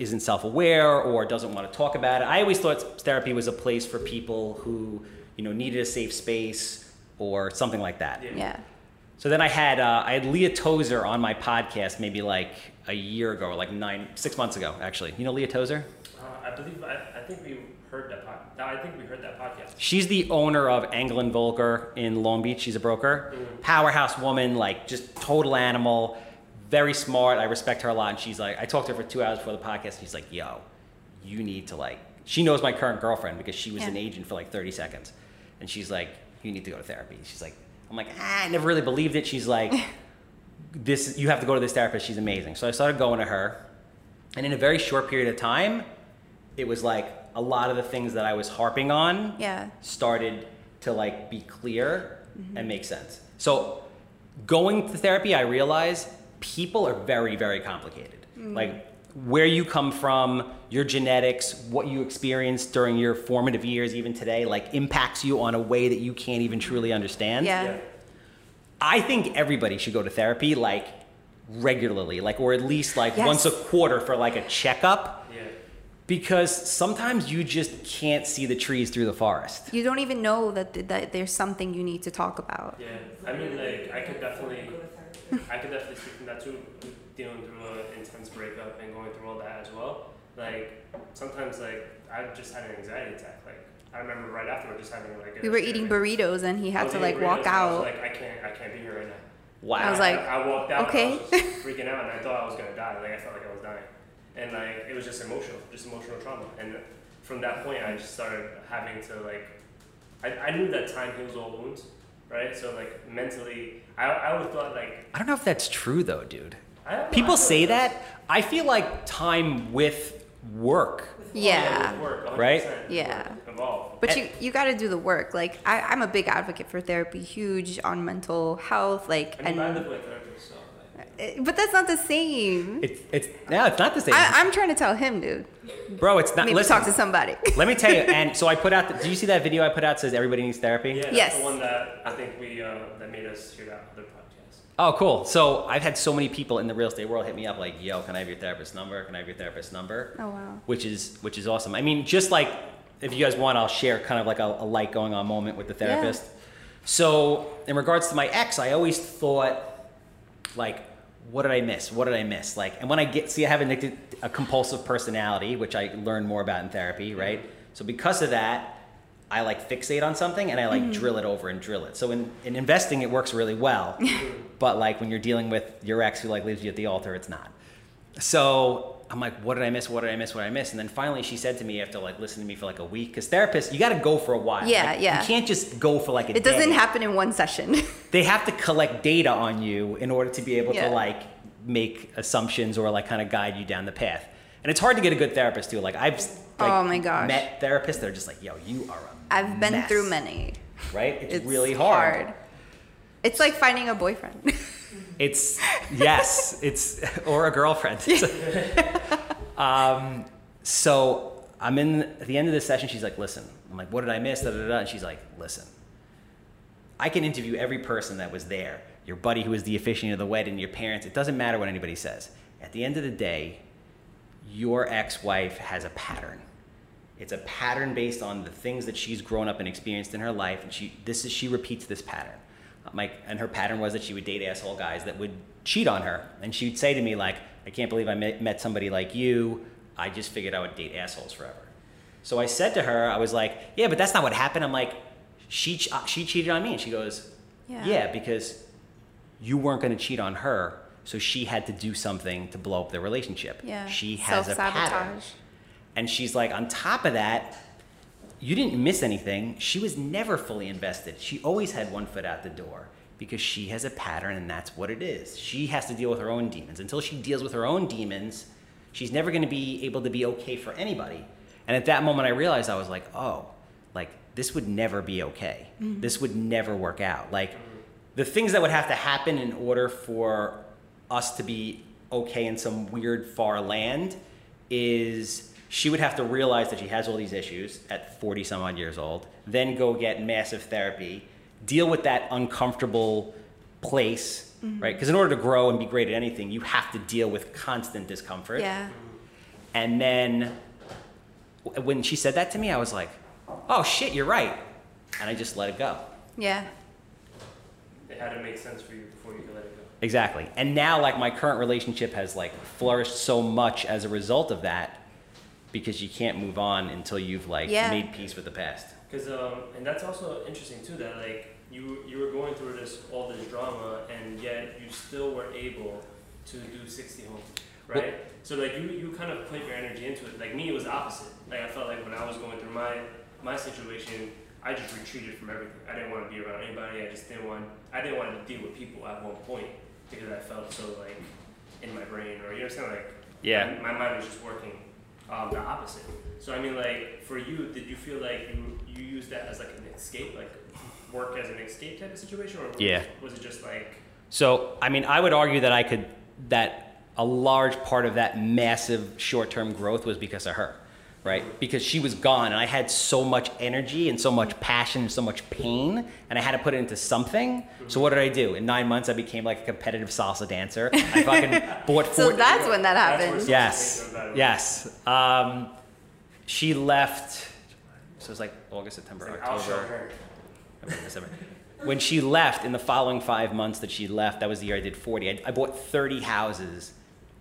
S4: isn't self-aware or doesn't want to talk about it. I always thought therapy was a place for people who, you know, needed a safe space or something like that.
S1: yeah.
S4: So then I had uh, I had Leah Tozer on my podcast maybe like a year ago, or like nine, six months ago, actually. You know Leah Tozer?
S2: Uh, I believe I, I think we heard that pod, I think we heard that podcast.
S4: She's the owner of Anglin Volker in Long Beach. She's a broker. Powerhouse woman, like just total animal, very smart. I respect her a lot. And she's like, I talked to her for two hours before the podcast. She's like, yo, you need to like, she knows my current girlfriend because she was
S1: Yeah.
S4: an agent for like 30 seconds. And she's like, you need to go to therapy. She's like, I'm like, ah, I never really believed it. She's like, this, you have to go to this therapist. She's amazing. So I started going to her. And in a very short period of time, it was like a lot of the things that I was harping on
S1: Yeah.
S4: started to like be clear and make sense. So going to therapy, I realize people are very, very complicated. Like where you come from, your genetics, what you experienced during your formative years, even today, like impacts you on a way that you can't even truly understand.
S1: Yeah.
S2: Yeah.
S4: I think everybody should go to therapy like regularly, like or at least like
S1: Yes.
S4: once a quarter for like a checkup
S2: Yeah.
S4: because sometimes you just can't see the trees through the forest.
S1: You don't even know that, th- that there's something you need to talk about.
S2: Yeah, I mean, like, I could definitely, I could definitely speak from that too, dealing through an intense breakup and going through all that as well. Like, sometimes, like, I just had an anxiety attack. Like, I remember right afterward just having, like,
S1: We were eating burritos and he had to like walk
S2: burritos, I was
S1: out.
S2: like, I can't, I can't be here right now.
S4: Wow.
S1: I was like,
S2: I, I walked out.
S1: okay.
S2: I was just freaking out, and I thought I was gonna die. Like I felt like I was dying, and like it was just emotional, just emotional trauma. And from that point, I just started having to like, I, I knew that time heals all wounds, right? So like mentally, I, I always thought like
S4: I don't know if that's true though, dude.
S2: I don't know,
S4: People
S2: feel
S4: say that. I feel like time with work.
S1: Yeah.
S2: with work, 100%,
S4: Right?
S1: Yeah.
S2: Involved.
S1: But you, you got to do the work. Like, I, I'm a big advocate for therapy, huge on mental health. Like,
S2: I mean, I
S1: and,
S2: live with a therapist, so like,
S1: eh, but that's not the same.
S4: It's it's no, it's not the same,
S1: I, I'm trying to tell him, dude.
S4: bro. It's not.
S1: Maybe
S4: listen,
S1: talk to somebody.
S4: let me tell you. And so I put out. The, did you see that video I put out? Says everybody needs therapy.
S2: yeah, that's
S1: Yes.
S2: the one that I think we uh, that made us hear that other podcast.
S4: Oh, cool. So I've had so many people in the real estate world hit me up like, "Yo, can I have your therapist number? Can I have your therapist number?"
S1: Oh, wow.
S4: Which is which is awesome. I mean, just like if you guys want, I'll share kind of like a, a light going on moment with the therapist.
S1: Yeah.
S4: therapist. So in regards to my ex, I always thought like, what did I miss? What did I miss? Like, and when I get see, I have a, a compulsive personality, which I learn more about in therapy, right? So because of that. I like fixate on something and I like mm-hmm. drill it over and drill it. So in, in investing, it works really well. but like when you're dealing with your ex who like leaves you at the altar, it's not. So I'm like, what did I miss? What did I miss? What did I miss? And then finally she said to me after like listening to me for like a week, because therapists, you got to go for a while.
S1: Yeah,
S4: Like,
S1: yeah.
S4: You can't just go for like a
S1: It doesn't happen in one session.
S4: They have to collect data on you in order to be able
S1: Yeah.
S4: to like make assumptions or like kind of guide you down the path. And it's hard to get a good therapist too. Like I've oh like,
S1: Oh my gosh.
S4: met therapists that are just like, yo, you are a
S1: I've been through many.
S4: Right? It's,
S1: It's
S4: really hard.
S1: It's like finding a boyfriend.
S4: It's yes, it's or a girlfriend. um, so I'm in at the end of the session. She's like, "Listen," I'm like, "What did I miss?" Da, da, da. And she's like, "Listen, I can interview every person that was there. Your buddy who was the officiant of the wedding, your parents. It doesn't matter what anybody says. At the end of the day, your ex-wife has a pattern. It's a pattern based on the things that she's grown up and experienced in her life, and she this is she repeats this pattern. My, and her pattern was that she would date asshole guys that would cheat on her, and she would say to me like, "I can't believe I met, met somebody like you. I just figured I would date assholes forever." So I said to her, I was like, "Yeah, but that's not what happened." I'm like, "She she cheated on me," and she goes,
S1: Yeah.
S4: "Yeah, because you weren't going to cheat on her." So she had to do something to blow up the relationship.
S1: Yeah.
S4: She has a pattern. And she's like, on top of that, you didn't miss anything. She was never fully invested. She always had one foot out the door because she has a pattern and that's what it is. She has to deal with her own demons. Until she deals with her own demons, she's never going to be able to be okay for anybody. And at that moment, I realized I was like, oh, like this would never be okay. Mm-hmm. This would never work out. Like the things that would have to happen in order for us to be okay in some weird far land is she would have to realize that she has all these issues at 40 some odd years old, then go get massive therapy, deal with that uncomfortable place, mm-hmm. right? Because in order to grow and be great at anything, you have to deal with constant discomfort.
S1: Yeah.
S4: And then when she said that to me, I was like, oh shit, you're right. And I just let it go.
S1: Yeah.
S2: It had to make sense for you before you could let it go.
S4: Exactly. And now like my current relationship has like flourished so much as a result of that because you can't move on until you've like
S1: Yeah.
S4: made peace with the past.
S2: Because um, and that's also interesting too that like you you were going through this all this drama and yet you still were able to do 60 homes, right? so like you you kind of put your energy into it. Like me, it was opposite. Like I felt like when I was going through my my situation, I just retreated from everything. I didn't want to be around anybody. I just didn't want I didn't want to deal with people at one point because I felt so like in my brain or you understand like
S4: Yeah.
S2: my, my mind was just working um, the opposite. So I mean, like for you, did you feel like you you used that as like an escape, like work as an escape type of situation, or was,
S4: Yeah.
S2: was it just like
S4: So, I mean, I would argue that I could, that a large part of that massive short term growth was because of her, right? Because she was gone and I had so much energy and so much passion and so much pain and I had to put it into something. So, what did I do? In nine months, I became like a competitive salsa dancer. I fucking bought
S1: So
S4: 40
S1: that's when that happened.
S4: Yes,
S2: Something about it.
S4: yes. Um, she left. So it was like August, September,
S2: It's like,
S4: October.
S2: her.
S4: November, December. When she left, in the following five months that she left, that was the year I did 40. I, I bought 30 houses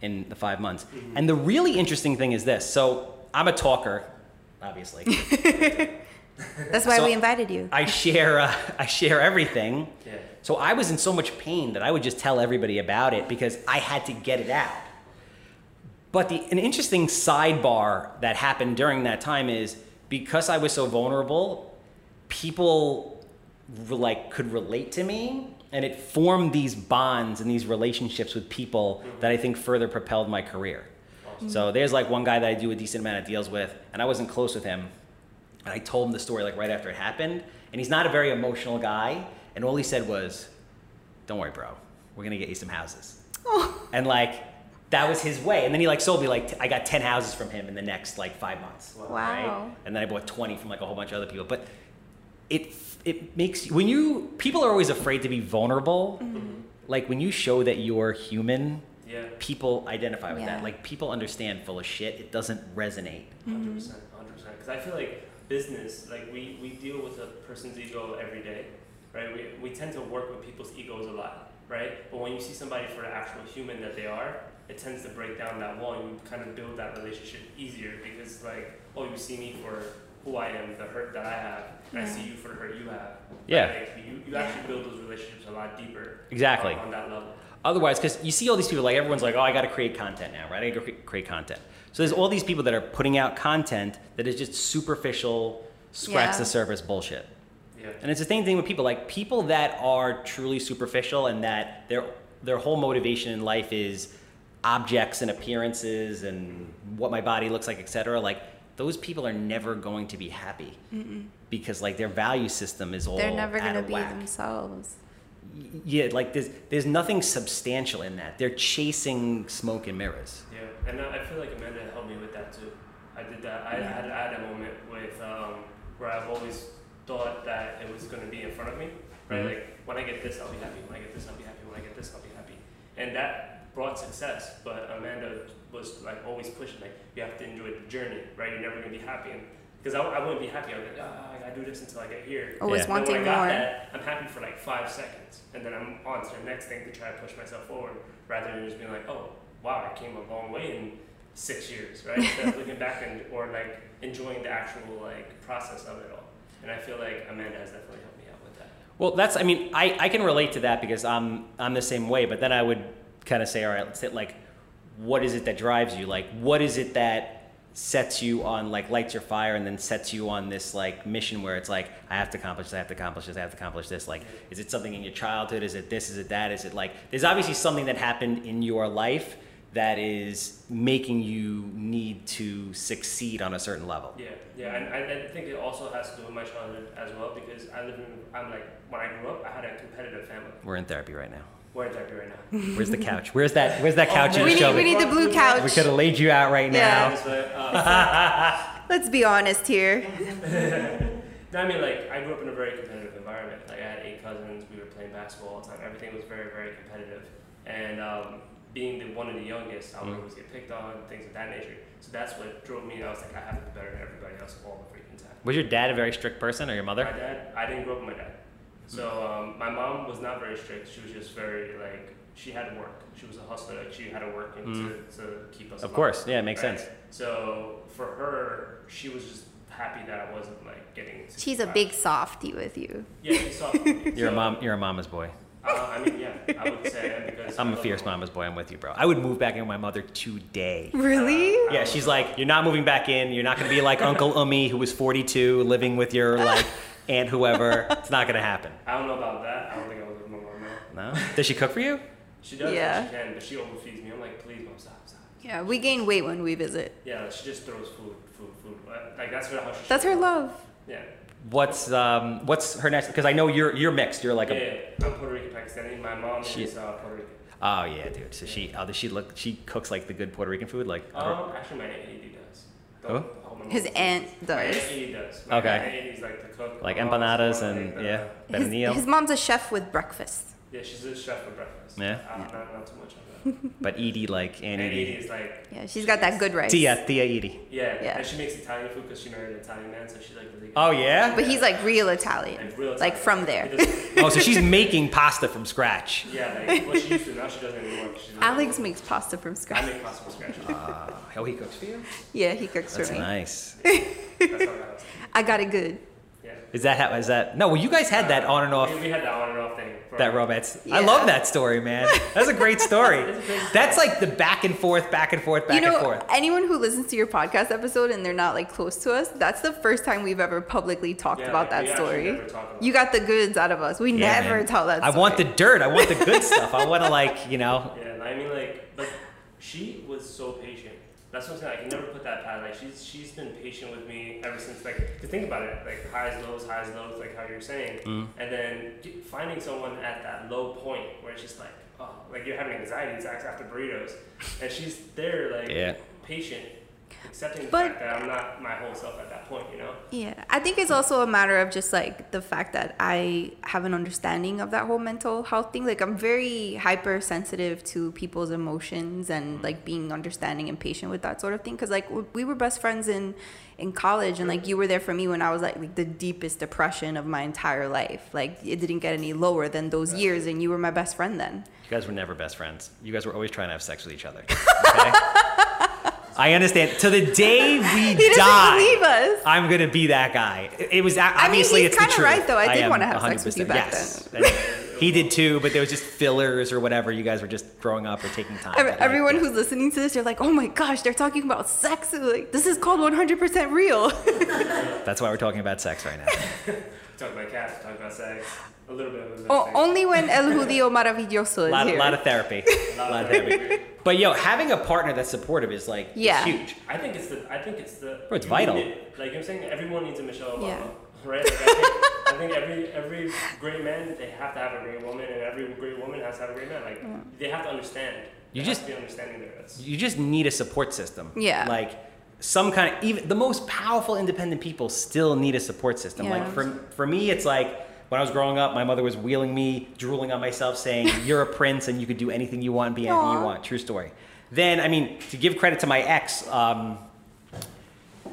S4: in the five months. And the really interesting thing is this. So I'm a talker, obviously.
S1: That's why
S4: So-
S1: we invited you.
S4: I share, uh, I share everything.
S2: Yeah.
S4: So I was in so much pain that I would just tell everybody about it because I had to get it out. But the, an interesting sidebar that happened during that time is because I was so vulnerable, people re- like could relate to me, and it formed these bonds and these relationships with people that I think further propelled my career. Mm-hmm. So there's like one guy that I do a decent amount of deals with, and I wasn't close with him, and I told him the story like right after it happened, and he's not a very emotional guy, and all he said was, "Don't worry, bro, we're gonna get you some houses." Oh. and like that was his way. And then he like sold me like t- i got 10 houses from him in the next like five months.
S1: Wow.
S4: and then i bought 20 from like a whole bunch of other people. But it it makes you when you people are always afraid to be vulnerable. Mm-hmm. Like when you show that you're human
S2: Yeah.
S4: people identify with
S1: Yeah.
S4: that like people understand full of shit it doesn't resonate mm-hmm.
S2: Hundred percent, hundred percent. Because I feel like business, like we, we deal with a person's ego every day, right? We, we tend to work with people's egos a lot, right? But when you see somebody for the actual human that they are, it tends to break down that wall and you kind of build that relationship easier because like, oh, you see me for who I am, the hurt that I have, and I see you for the hurt you have.
S4: Yeah.
S2: Like, you, you actually build those relationships a lot deeper.
S4: Exactly.
S2: On, on that level.
S4: Otherwise, because you see all these people, like everyone's like, oh, I got to create content now, right? I got to create content. So there's all these people that are putting out content that is just superficial, scratch
S1: Yeah.
S4: the surface bullshit.
S2: Yeah.
S4: And it's the same thing with people, like people that are truly superficial and that their their whole motivation in life is objects and appearances and what my body looks like, etc. Like those people are never going to be happy because like their value system is all
S1: They're never gonna be
S4: whack
S1: themselves.
S4: Yeah, like there's there's nothing substantial in that. They're chasing smoke and mirrors.
S2: Yeah, and I I feel like Amanda helped me with that too. I did that. I had, I had a moment with um, where I've always thought that it was going to be in front of me, right?
S4: Mhm.
S2: Like when I get this, I'll be happy. When I get this, I'll be happy. When I get this, I'll be happy. And that brought success. But Amanda was like always pushing, like you have to enjoy the journey, right? You're never going to be happy. And because I, I wouldn't be happy, I was like, ah, I gotta do this until I get here.
S1: Always
S4: Yeah.
S2: And then
S1: wanting
S2: when I got
S1: more.
S2: that, I'm happy for like five seconds, and then I'm on to the next thing to try to push myself forward, rather than just being like, oh, wow, I came a long way in six years, right? Instead of looking back and or like enjoying the actual like process of it all. And I feel like Amanda has definitely helped me out with that.
S4: Well, that's I mean I, I can relate to that because I'm I'm the same way. But then I would kind of say, all right, let's say like, what is it that drives you? Like, what is it that sets you on like lights your fire and then sets you on this like mission where it's like I have to accomplish this, I have to accomplish this, I have to accomplish this. Like, is it something in your childhood? Is it this? Is it that? Is it like there's obviously something that happened in your life that is making you need to succeed on a certain level.
S2: Yeah, yeah, and I, I think it also has to do with my childhood as well because I live in, I'm like, when I grew up, I had a competitive family.
S4: We're in therapy right now.
S2: Where is that right now?
S4: Where's the couch? Where's that? Where's that couch in
S1: We need, we need the blue couch.
S4: We could have laid you out right
S1: Yeah.
S4: now.
S2: But,
S1: Let's be honest here.
S2: No, I mean like I grew up in a very competitive environment. Like I had eight cousins. We were playing basketball all the time. Everything was very, very competitive. And um, being the one of the youngest, I would
S4: Mhm.
S2: always get picked on, things of that nature. So that's what drove me. I was like, I have to be better than everybody else all the freaking time.
S4: Was your dad a very strict person or your mother?
S2: My dad, I didn't grow up with my dad. So um, my mom was not very strict. She was just very like she had to work. She was a hustler. Like she had to work and to, to keep us.
S4: Mm. Of
S2: alive.
S4: course, yeah, it makes
S2: Right?
S4: sense.
S2: So for her, she was just happy that I wasn't like getting.
S1: She's a
S2: 65.
S1: big softy with you.
S2: Yeah, she's soft.
S4: You're a mom. You're a mama's boy.
S2: Uh, I mean, yeah, I would say because
S4: I'm a fierce
S2: her.
S4: mama's boy. I'm with you, bro. I would move back in with my mother today.
S1: Really?
S4: Yeah, she's like, you're not moving back in. You're not gonna be like Uncle Umi, who was 42, living with your like aunt, whoever. It's not gonna happen.
S2: I don't know about that. I don't think I would live with my mom now.
S4: No. Does she cook for you?
S2: She does.
S1: Yeah.
S2: Yeah. She can, but she overfeeds me. I'm like, please, mom, stop, stop.
S1: Yeah, we gain weight when we visit.
S2: Yeah, she just throws food, food, food. Like that's her how she.
S1: That's her
S2: shows
S1: love.
S2: Yeah.
S4: What's um What's her next? Because I know you're you're mixed. You're like
S2: Yeah,
S4: a.
S2: yeah. I'm Puerto Rican Pakistani. My mom
S4: She-
S2: is uh, Puerto Rican.
S4: Oh yeah, dude. So she oh does she look she cooks like the good Puerto Rican food like.
S2: Um, actually, my aunt Edie does.
S4: Who?
S2: Don't hold my mouth.
S1: His aunt
S2: My
S1: does.
S2: aunt Edie does. My
S4: Okay.
S2: Aunt Edie's like the cook.
S4: Like empanadas
S2: more
S4: and
S2: the-
S4: yeah,
S1: His, his mom's a chef with breakfast.
S2: Yeah, she's a chef with breakfast.
S4: Yeah?
S2: Uh, Not, not too much of that.
S4: But Edie, like Aunt
S2: and Edie
S4: Edie.
S2: is like.
S1: Yeah, she's got that good rice.
S4: Tia, Tia Edie.
S2: Yeah,
S1: Yeah.
S2: and she makes Italian food because she married an Italian man, so she's like really. Good.
S4: Oh yeah.
S1: But he's like real Italian,
S2: Like real
S1: like from there.
S4: Oh, so she's making pasta from scratch.
S2: yeah, like what she used to now she doesn't anymore. She's
S1: Alex makes pasta from scratch.
S2: I
S1: scratch.
S2: make pasta from scratch.
S4: Uh, oh, he cooks for you.
S1: Yeah, he cooks
S4: That's
S1: for me.
S4: nice.
S2: That's how that was.
S1: I got it good.
S2: Yeah.
S4: Is that how? Is that? No. Well, you guys had that uh, on and off.
S2: We, we had that on and off thing. for-
S4: That romance. I love that story, man. That's a great story. That's like the back and forth, back and forth, back
S1: you know,
S4: and forth.
S1: anyone who listens to your podcast episode and they're not like close to us, that's the first time we've ever publicly talked
S2: Yeah,
S1: about
S2: like,
S1: that
S2: actually
S1: story.
S2: never talk about
S1: You got the goods out of us. We
S4: Yeah,
S1: never
S4: man.
S1: tell that Story.
S4: I want the dirt. I want the good stuff. I want to like, you know.
S2: Yeah, I mean, like, but she was so patient. That's what I'm saying. I can never put that past. Like, she's she's been patient with me ever since. Like, to think about it, like highs, lows, highs, lows, like how you're saying,
S4: Mm.
S2: and then get- finding someone at that low point where it's just like, oh, like you're having anxiety attacks after burritos, and she's there, like,
S4: Yeah.
S2: patient, accepting the
S1: But-
S2: fact that I'm not my whole self at that point. You know?
S1: Yeah, I think it's also a matter of just like the fact that I have an understanding of that whole mental health thing. Like I'm very hypersensitive to people's emotions and mm-hmm. like being understanding and patient with that sort of thing. Cause like we were best friends in in college, and like you were there for me when I was like, like the deepest depression of my entire life. Like it didn't get any lower than those years, and you were my best friend then.
S4: You guys were never best friends. You guys were always trying to have sex with each other. Okay? I understand. To the day we
S1: He
S4: die,
S1: believe us.
S4: I'm gonna be that guy. It, it was a-
S1: mean,
S4: obviously
S1: he's
S4: it's
S1: kinda right, though. I did
S4: am
S1: wanna have sex with you
S4: 100%.
S1: back
S4: yes. And he did too, but there was just fillers or whatever. You guys were just growing up or taking time.
S1: Every- Everyone who's listening to this, they're like, oh my gosh, they're talking about sex. Like this is called 100% real.
S4: That's why we're talking about sex right now.
S2: Talk about cats, talk about sex, a little bit of
S1: O-
S2: sex.
S1: only when El Judío Maravilloso
S4: A
S1: is
S4: lot,
S1: here.
S4: lot of therapy. A lot of therapy. But yo, having a partner that's supportive is like it's
S1: Yeah.
S4: huge.
S2: I think it's the. I think it's the.
S4: Bro, it's vital.
S2: it. Like you know what I'm saying, everyone needs a Michelle Obama,
S1: Yeah.
S2: right? Like, I, think, I think every every great man they have to have a great woman, and every great woman has to have a great man. Like they have to understand.
S4: You
S2: There
S4: just-
S2: be understanding there.
S4: You just need a support system.
S1: Yeah.
S4: Like some kind of even the most powerful independent people still need a support system.
S1: Yeah.
S4: Like for for me, it's like when I was growing up, my mother was wheeling me, drooling on myself, saying, "You're a prince and you could do anything you want, and be anything you want." True story. Then, I mean, to give credit to my ex, um,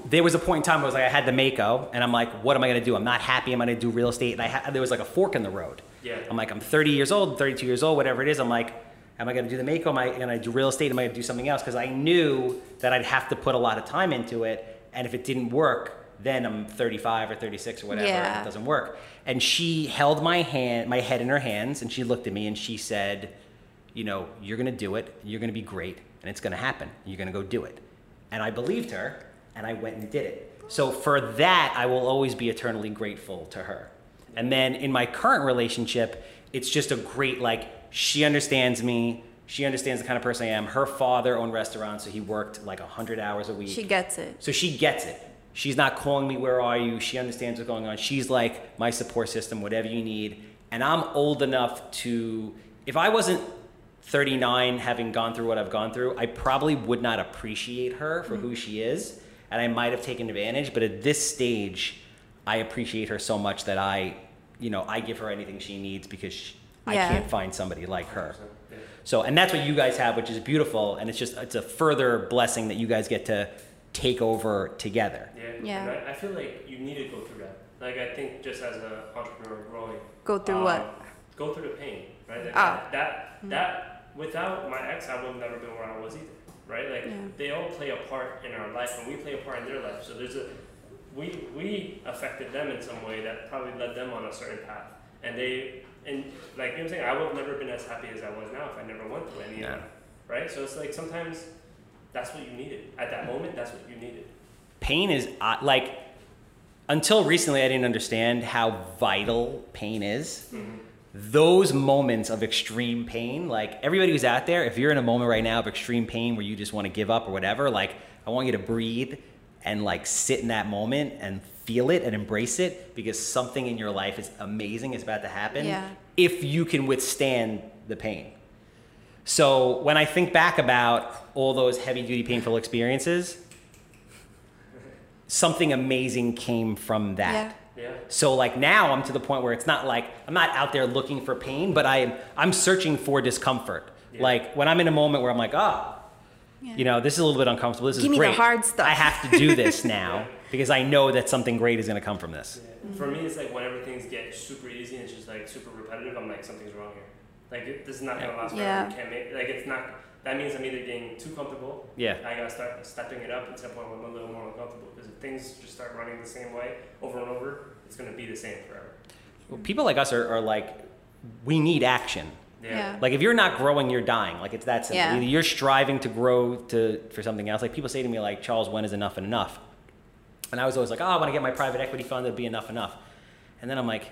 S4: there was a point in time where I was like, I had the Maaco, and I'm like, what am I gonna do? I'm not happy. I'm gonna do real estate, and I ha- there was like a fork in the road.
S2: Yeah.
S4: I'm like, I'm 30 years old, 32 years old, whatever it is. I'm like, am I gonna do the Maaco? Am I gonna do real estate? Am I gonna do something else? Because I knew that I'd have to put a lot of time into it, and if it didn't work, then I'm 35 or 36 or whatever.
S1: Yeah.
S4: It doesn't work. And she held my hand, my head in her hands, and she looked at me and she said, you know, you're gonna do it. You're gonna be great, and it's gonna happen. You're gonna go do it. And I believed her, and I went and did it. So for that, I will always be eternally grateful to her. And then in my current relationship, it's just a great like she understands me. She understands the kind of person I am. Her father owned restaurants, so he worked like hundred hours a week.
S1: she gets it.
S4: So she gets it. She's not calling me, where are you? She understands what's going on. She's like my support system, whatever you need. And I'm old enough to, if I wasn't 39 having gone through what I've gone through, I probably would not appreciate her for who mm-hmm. she is. And I might have taken advantage. But at this stage, I appreciate her so much that I, you know, I give her anything she needs because she, I can't find somebody like her. So, and that's what you guys have, which is beautiful, and it's just it's a further blessing that you guys get to take over together.
S2: Yeah.
S1: Yeah.
S2: And I, I feel like you need to go through that. Like I think just as an entrepreneur growing.
S1: Go through
S2: um,
S1: what?
S2: Go through the pain, right? Like
S1: Ah.
S2: that that without my ex, I would have never been where I was either, right? Like
S1: Yeah.
S2: they all play a part in our life, and we play a part in their life. So there's a we we affected them in some way that probably led them on a certain path, and they and like you know what I'm saying, I would have never been as happy as I was now if I never went through any of that, right? So it's like sometimes that's what you needed at that moment. That's what you needed.
S4: Pain is uh, like until recently, I didn't understand how vital pain is. Those moments of extreme pain, like everybody who's out there, if you're in a moment right now of extreme pain where you just want to give up or whatever, like I want you to breathe and like sit in that moment and feel it and embrace it because something in your life is amazing is about to happen
S1: Yeah.
S4: if you can withstand the pain. So when I think back about all those heavy duty painful experiences, something amazing came from that.
S1: Yeah.
S2: Yeah.
S4: So like now I'm to the point where it's not like I'm not out there looking for pain, but I am I'm searching for discomfort.
S2: Yeah.
S4: Like when I'm in a moment where I'm like, ah, you know, this is a little bit uncomfortable. This
S1: Give
S4: is
S1: me the
S4: great.
S1: hard stuff.
S4: I have to do this now because I know that something great is going to come from this.
S2: Yeah. For me, it's like whenever things get super easy and it's just like super repetitive, I'm like something's wrong here. Like it, this is not gonna last forever.
S1: Yeah.
S2: You can't make like it's not. That means I'm either getting too comfortable.
S4: Yeah.
S2: I gotta start stepping it up until the point where I'm a little more uncomfortable. Because if things just start running the same way over and over, it's gonna be the same forever.
S4: Well, people like us are, are like, we need action.
S1: Yeah.
S4: Like if you're not growing, you're dying. Like it's that simple.
S1: Yeah.
S4: You're striving to grow to for something else. Like people say to me, like Charles, when is enough and enough? And I was always like, oh, I want to get my private equity fund. That'd be enough enough. And then I'm like,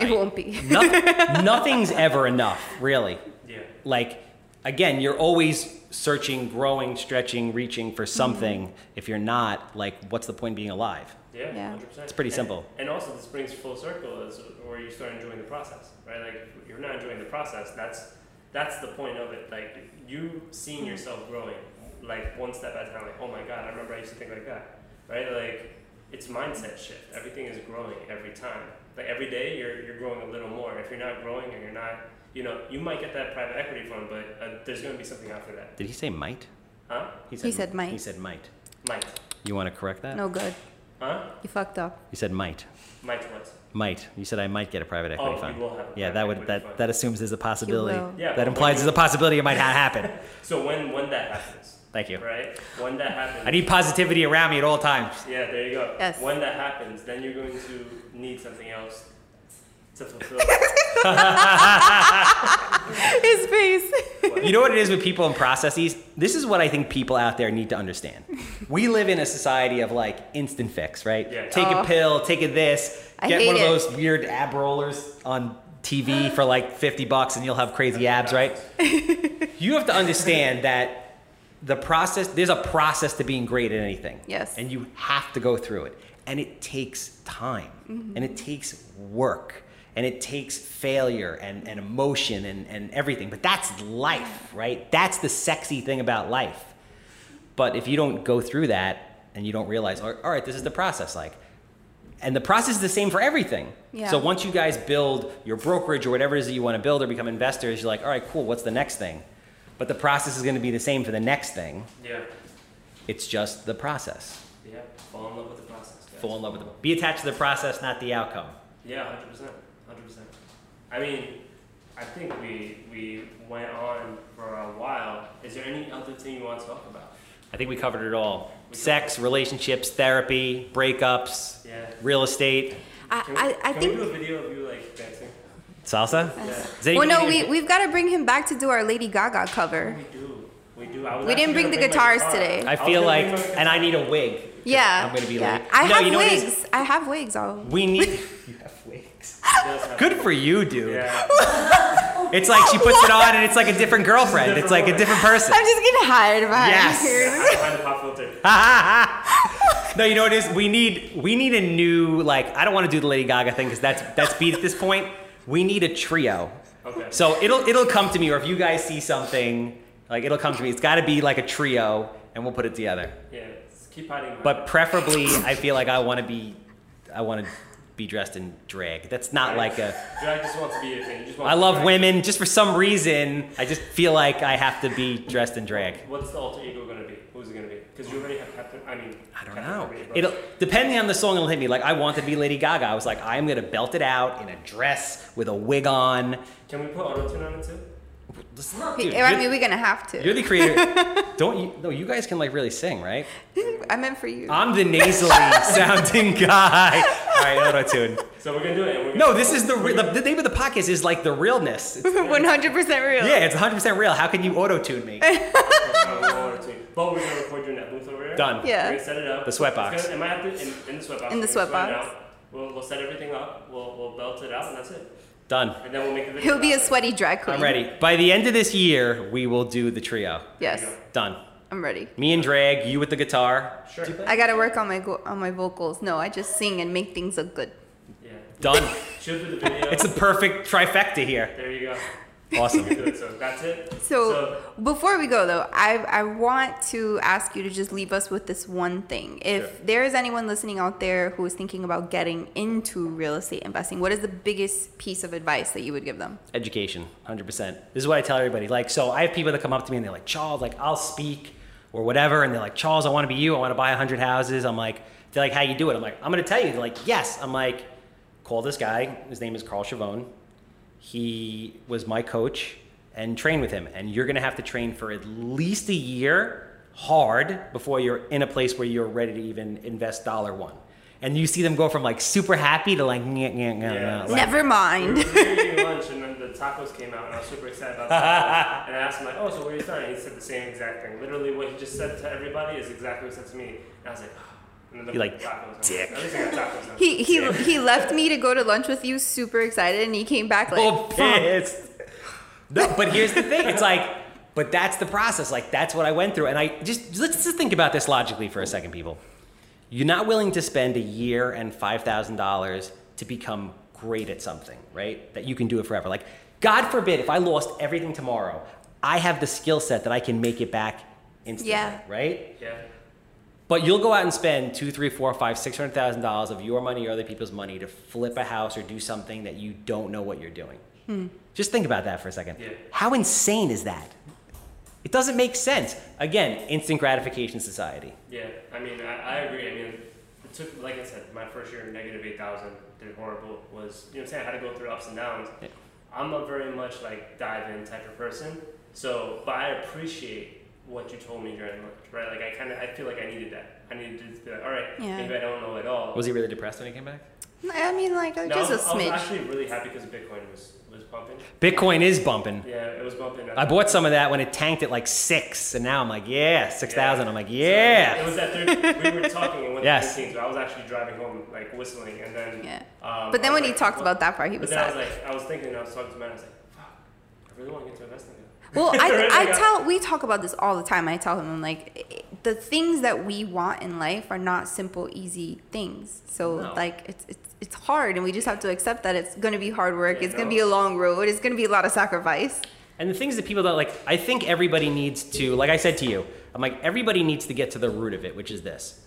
S1: It
S4: I-
S1: won't be.
S4: noth- nothing's ever enough, really.
S2: Yeah.
S4: Like again, you're always searching, growing, stretching, reaching for mm-hmm. something. If you're not, like, what's the point in being alive?
S2: Yeah,
S1: Yeah.
S2: 100%.
S4: It's pretty
S2: And-
S4: simple.
S2: And, also, this brings full circle is where you start enjoying the process, right? Like, if you're not enjoying the process, that's that's the point of it. Like, you seeing hmm. yourself growing, like one step at a time. Like, oh my god, I remember I used to think like that, right? Like, it's mindset shift. Everything is growing every time. Like every day, you're you're growing a little more. If you're not growing and you're not, you know, you might get that private equity fund, but uh, there's going to be something after that,
S4: Did he say might?
S2: huh?
S1: He said might.
S4: He said might.
S2: Might,
S4: You want to correct that?
S1: No good.
S2: huh?
S1: You fucked up.
S4: You said might.
S2: Might what?
S4: Might. You said I might get a private equity
S2: Oh,
S4: fund.
S2: you will have a
S4: yeah, that would
S2: equity
S4: that
S2: fund.
S4: that assumes there's a possibility.
S1: will.
S2: Yeah,
S4: that implies
S2: when
S4: there's a possibility it might not happen.
S2: So when when that happens,
S4: Thank you.
S2: right? When that happens,
S4: I need positivity around me at all times.
S2: Yeah, there you go.
S1: Yes.
S2: When that happens, then you're going to need something else to fulfill.
S1: His face.
S4: You know what it is with people and processes? This is what I think people out there need to understand. We live in a society of like instant fix, right?
S2: Yeah.
S4: Take
S1: Oh.
S4: a pill, take a this,
S1: I
S4: get one of
S1: it.
S4: those weird ab rollers on TV for like 50 bucks and you'll have crazy abs, right? you have to understand that the process, there's a process to being great at anything.
S1: Yes.
S4: And you have to go through it. And it takes time
S1: Mm-hmm.
S4: and it takes work and it takes failure and, and emotion and, and everything. But that's life, right? That's the sexy thing about life. But if you don't go through that and you don't realize, all all right, this is the process, like, and the process is the same for everything.
S1: Yeah.
S4: So once you guys build your brokerage or whatever it is that you want to build or become investors, you're like, all right, cool, what's the next thing? But the process is going to be the same for the next thing.
S2: yeah,
S4: It's just the process.
S2: yeah. Fall in love with the process. Guys.
S4: Fall in love with them. Be attached to the process, not the outcome.
S2: Yeah, hundred percent, hundred percent. I mean, I think we we went on for a while. Is there any other thing you want to talk about?
S4: I think we covered it all.
S2: We
S4: Sex, relationships, therapy, breakups,
S2: Yeah.
S4: real estate,
S1: I,
S2: Can we,
S1: I, I
S2: can
S1: think.
S2: we do a video of you like dancing?
S4: salsa.
S2: Yeah.
S1: Well, no, we we've got to bring him back to do our Lady Gaga cover.
S2: We do. We do. I was
S1: We didn't bring the
S2: my
S1: guitars
S2: guitar.
S1: today.
S4: I feel
S2: gonna
S4: like, and I need a wig.
S1: Yeah.
S4: I'm gonna be
S1: yeah.
S4: late.
S1: I
S4: No,
S1: have
S4: you know what it
S1: wigs.
S4: is?
S1: I have wigs. I'll.
S4: We need. you have wigs.
S2: Have-
S4: Good for you, dude.
S2: Yeah.
S4: It's like she puts it on and it's like a different girlfriend. It's like a different person.
S1: I'm just gonna hide behind
S4: Yes.
S1: here.
S2: Behind the pop filter.
S4: no, you know what it is? We need we need a new like I don't want to do the Lady Gaga thing because that's that's beat at this point. We need a trio.
S2: Okay.
S4: So it'll it'll come to me, or if you guys see something, like it'll come to me. It's got to be like a trio, and we'll put it together.
S2: Yeah. Keep hiding.
S4: But preferably, I feel like I want to be, I want to be dressed in drag. That's not like a.
S2: Drag just wants to be a thing. You just want
S4: I love women. Just for some reason, I just feel like I have to be dressed in drag.
S2: What's the alter ego gonna be? Who's it gonna be? Because you already have Captain. I mean,
S4: I don't
S2: Captain
S4: know. It'll depending on the song. It'll hit me. Like I want to be Lady Gaga. I was like, I'm gonna belt it out in a dress with a wig on.
S2: Can we put auto tune on it too?
S4: This-
S1: Hey,
S4: dude,
S1: I mean, we're gonna have to.
S4: You're the creator. Don't you? No, you guys can like really sing, right?
S1: I meant for you.
S4: I'm the nasally sounding guy. All right, auto tune.
S2: So we're gonna do it. and We're
S4: No,
S2: gonna-
S4: this is the, re- the the name of the podcast is like the realness.
S1: 100 percent real.
S4: yeah, it's 100 percent real. How can you auto tune me?
S2: Auto tune. But we're gonna record you in that booth over there.
S4: Done.
S1: Yeah.
S2: We're gonna set it up.
S4: The sweat box.
S2: It might have to in, in the sweat box.
S1: In the
S2: We're
S1: sweat
S2: gonna sweat it
S1: box.
S2: We'll, we'll set everything up. We'll, we'll belt it out, and that's it.
S4: Done.
S2: And then we'll make the video.
S1: He'll be a sweaty drag queen.
S4: I'm ready. By the end of this year, we will do the trio.
S1: Yes,
S4: Done.
S1: I'm ready.
S4: Me and drag, you with the guitar.
S2: Sure.
S1: I gotta work on my go- on my vocals. No, I just sing and make things look good.
S2: Yeah.
S4: Done.
S2: She'll do the video.
S4: it's the perfect trifecta here.
S2: there you go.
S4: Awesome.
S2: Good. So that's it.
S1: So, before we go though, I I want to ask you to just leave us with this one thing. If
S2: Sure.
S1: there is anyone listening out there who is thinking about getting into real estate investing, what is the biggest piece of advice that you would give them?
S4: Education, 100%. This is what I tell everybody. Like, so I have people that come up to me and they're like, Charles, like, I'll speak or whatever. And they're like, Charles, I want to be you. I want to buy 100 houses. I'm like, they're like, how you do it? I'm like, I'm going to tell you. They're like, yes. I'm like, call this guy. His name is Carl Chavone. He was my coach and train with him. And you're going to have to train for at least a year hard before you're in a place where you're ready to even invest dollar one. And you see them go from like super happy to like, nyeh, nyeh, nyeh,
S2: Yeah.
S4: nyeh, like,
S1: Never mind.
S2: we were eating lunch and then the tacos came out and I was super excited about tacos. and I asked him like, oh, so where are you starting? He said the same exact thing. Literally what he just said to everybody is exactly what he said to me. And I was like, and then the
S4: You're like, dick.
S2: At least I got tacos. now.
S1: He he he left me to go to lunch with you, super excited, and he came back like,
S4: oh, pissed. No, but here's the thing. It's like, but that's the process. Like that's what I went through. And I just let's just think about this logically for a second, people. You're not willing to spend a year and five thousand dollars to become great at something, right? That you can do it forever. Like, God forbid, if I lost everything tomorrow, I have the skill set that I can make it back instantly,
S1: Yeah.
S4: right?
S2: Yeah.
S4: But you'll go out and spend two, three, four, five, six hundred thousand dollars of your money or other people's money to flip a house or do something that you don't know what you're doing. Hmm. Just think about that for a second.
S2: Yeah.
S4: How insane is that? It doesn't make sense. Again, instant gratification society.
S2: Yeah, I mean, I, I agree. I mean, it took, like I said, my first year negative 8,000 did horrible. Was, you know what I'm saying? I had to go through ups and downs.
S4: Yeah.
S2: I'm a very much like dive in type of person. So, but I appreciate what you told me during lunch, right? Like, I kind of, I feel like I needed that. I needed to be like, all right,
S1: Yeah.
S2: maybe I don't know at all.
S4: Was he really depressed when he came back?
S1: I mean, like
S2: no,
S1: just
S2: I
S1: a
S2: was, I was actually really happy because Bitcoin was, was pumping.
S4: Bitcoin is bumping.
S2: Yeah, it was bumping.
S4: I bought some of that when it tanked at like six, and now I'm like, yeah, six thousand. I'm like, yeah.
S2: So it was that third, we were talking and went
S4: Yes.
S2: to 19, so I was actually driving home, like whistling, and then.
S1: Yeah.
S2: Um,
S1: But then
S2: I was
S1: when he talked
S2: what-
S1: about that part, he was
S2: then I was like, I was thinking, I was talking to man, I was like, fuck, I really want to get into investing.
S1: Well, I, I tell we talk about this all the time. I tell him I'm like the things that we want in life are not simple, easy things. So
S4: No.
S1: like it's it's it's hard, and we just have to accept that it's going to be hard work.
S2: Yeah,
S1: it's going to be a long road. It's going to be a lot of sacrifice.
S4: And the things that people don't like, I think everybody needs to, like I said to you, I'm like, everybody needs to get to the root of it, which is this.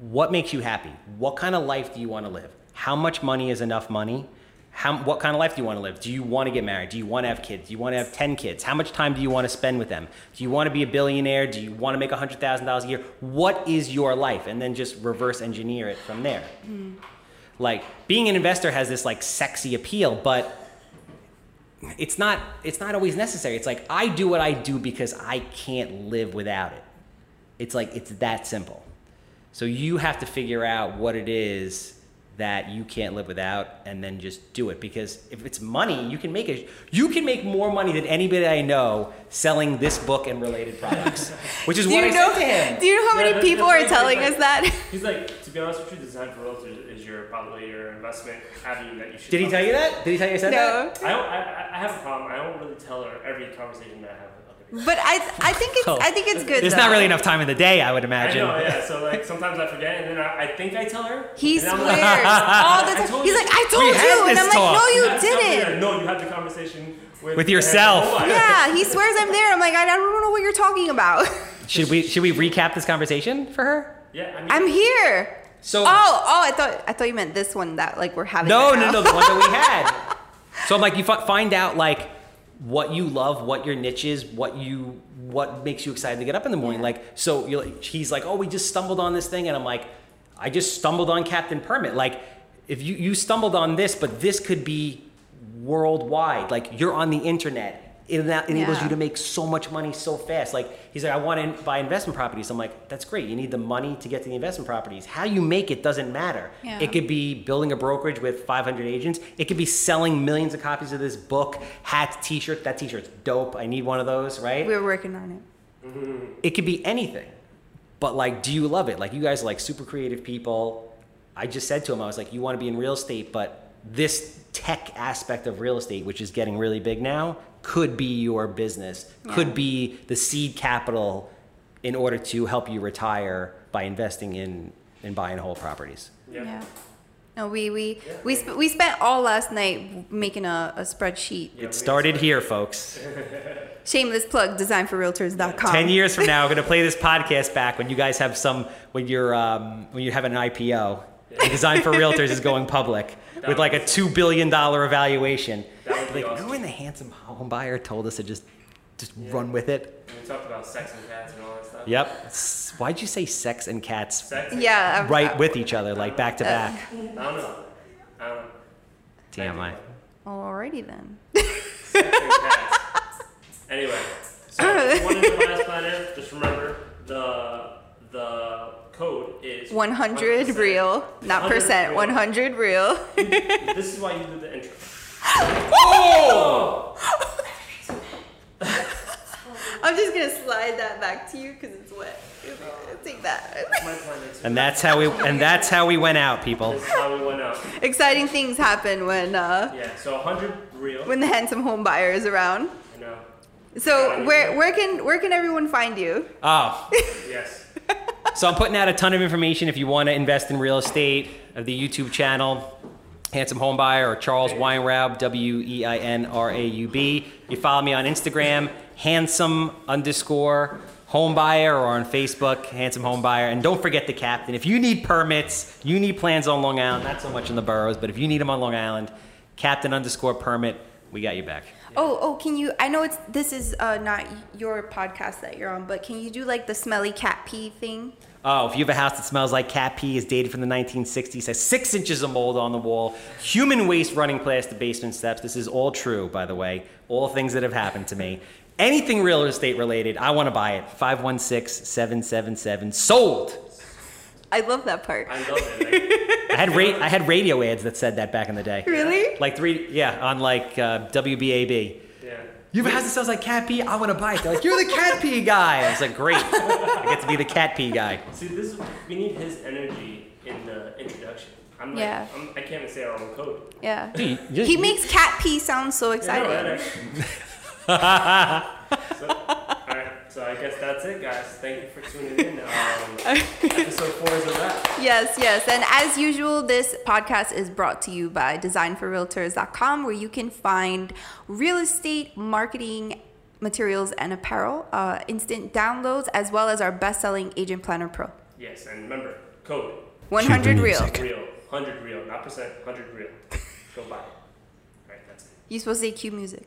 S4: What makes you happy? What kind of life do you want to live? How much money is enough money? How, what kind of life do you want to live? Do you want to get married? Do you want to have kids? Do you want to have 10 kids? How much time do you want to spend with them? Do you want to be a billionaire? Do you want to make $100,000 a year? What is your life? And then just reverse engineer it from there. Hmm. Like, being an investor has this like sexy appeal, but it's not it's not always necessary it's like i do what i do because i can't live without it it's like it's that simple so you have to figure out what it is that you can't live without and then just do it because if it's money you can make it you can make more money than anybody i know selling this book and related products which is
S1: Do
S4: what
S1: you
S4: i
S1: know?
S4: said to him
S1: Do you know how
S2: Yeah,
S1: many people are
S2: what
S1: telling
S2: he's
S1: us that?
S2: He's like, to be honest with you, design for realtors is your probably your investment avenue that you should.
S4: did he tell you that did he tell you i said that
S1: no.
S2: I don't. I, I- I have a problem. I don't really tell her every conversation that I have with other people.
S1: But I I think it's
S4: Oh.
S1: I think it's good.
S4: there's
S1: though.
S4: not really enough time in the day i would imagine.
S2: I
S4: imagine
S2: know, yeah. So like sometimes I forget, and then I, I think I tell her.
S1: He swears
S2: I'm
S1: all the time. He's
S2: you.
S1: like, I told you, and I'm like, no, you
S2: That's
S1: didn't.
S2: No, you had the conversation with,
S4: With yourself.
S2: Oh,
S1: Yeah, he swears I'm there. I'm like, I don't know what you're talking about.
S4: should we should we recap this conversation for her
S2: Yeah, I mean,
S1: I'm here.
S4: So-
S1: oh, oh, I thought I thought you meant this one that like we're having.
S4: No,
S1: right
S4: no,
S1: now.
S4: no, the one that we had. So I'm like, you fi- find out like what you love, what your niche is, what you what makes you excited to get up in the morning.
S1: Yeah.
S4: Like, so you're like, he's like, oh, we just stumbled on this thing, and I'm like, I just stumbled on Captain Permit. Like, if you you stumbled on this, but this could be worldwide. Like, you're on the internet. It ena- enables
S1: Yeah.
S4: you to make so much money so fast. Like he's like, I want to buy investment properties. I'm like, that's great. You need the money to get to the investment properties. How you make it doesn't matter.
S1: Yeah.
S4: It could be building a brokerage with 500 agents. It could be selling millions of copies of this book, hats, t-shirts. That t-shirt's dope. I need one of those, right?
S1: We're working on it. Mm-hmm.
S4: it could be anything. But like, do you love it? Like you guys are like super creative people. I just said to him, I was like, you want to be in real estate, but this tech aspect of real estate, which is getting really big now, could be your business, could be the seed capital in order to help you retire by investing in in buying whole properties.
S2: yeah.
S1: Yeah. No, we we we, sp- we spent all last night making a, a spreadsheet.
S4: It started here, folks.
S1: Shameless plug, designforrealtors.com.
S4: Ten years from now, we're gonna play this podcast back when you guys have some when you're um, when you have an IPO. And Design for Realtors is going public with like a two billion dollar evaluation.
S2: That would be
S4: Like,
S2: awesome.
S4: remember when the handsome home buyer told us to just just run with it?
S2: We talked about sex and cats and all that stuff.
S4: Yep. Why'd you say sex and cats
S2: Sex and
S1: Yeah. I'm-
S4: right with each other, like back to back?
S2: Uh, I don't know. I don't know.
S4: TMI.
S1: Alrighty then.
S2: Sex and cats. Anyway, so if you wanted to buy this planet, just remember the the code is
S1: 100
S2: 100.
S1: real, not
S2: 100
S1: percent.
S2: real.
S1: 100 real.
S2: This is why you do the intro. oh!
S1: I'm just gonna slide that back to you because it's wet. Take that.
S2: My plan is.
S4: And that's how we and that's how we went out, people.
S2: This is how we went out.
S1: Exciting things happen when uh,
S2: Yeah. So 100 real.
S1: when the handsome home buyer is around.
S2: I know.
S1: So where where can where can everyone find you?
S4: Oh,
S2: Yes.
S4: So I'm putting out a ton of information if you want to invest in real estate. Of the YouTube channel, Handsome Home Buyer or Charles Weinraub, W E I N R A U B. You follow me on Instagram, handsome underscore home buyer, or on Facebook, handsome home buyer. And don't forget the captain. If you need permits, you need plans on Long Island, not so much in the boroughs, but if you need them on Long Island, captain underscore permit, we got you back.
S1: Oh, oh, can you? I know it's this is uh, not your podcast that you're on, but can you do like the smelly cat pee thing?
S4: Oh, if you have a house that smells like cat pee, is dated from the 1960s, has six inches of mold on the wall, human waste running past the basement steps. This is all true, by the way. All things that have happened to me. Anything real estate related, I want to buy it. 516 777 sold.
S1: I love that part.
S2: I love it.
S4: I had, ra- I had radio ads that said that back in the day.
S1: Really?
S4: Like three, yeah, on like uh, WBAB.
S2: Yeah.
S4: You have a house that smells like cat pee? I want to buy it. They're like, you're the cat pee guy. I was like, great. I get to be the cat pee guy.
S2: See, this is, we need his energy in the introduction. I'm like,
S1: Yeah.
S2: I'm, I can't even say our own code.
S1: Yeah.
S4: Dude, you-
S1: He makes cat pee sound so
S2: Yeah, I
S1: exciting.
S2: that actually. so, all right, so I guess that's it, guys. Thank you for tuning in. Um, episode four is a wrap.
S1: Yes, yes. And as usual, this podcast is brought to you by designforrealtors.com, where you can find real estate marketing materials and apparel, uh, instant downloads, as well as our best selling Agent Planner Pro.
S2: Yes, and remember, code
S1: 100 real.
S2: real, 100 real, not percent, 100 real. Go buy it. All right, that's it.
S1: You supposed to say cue music.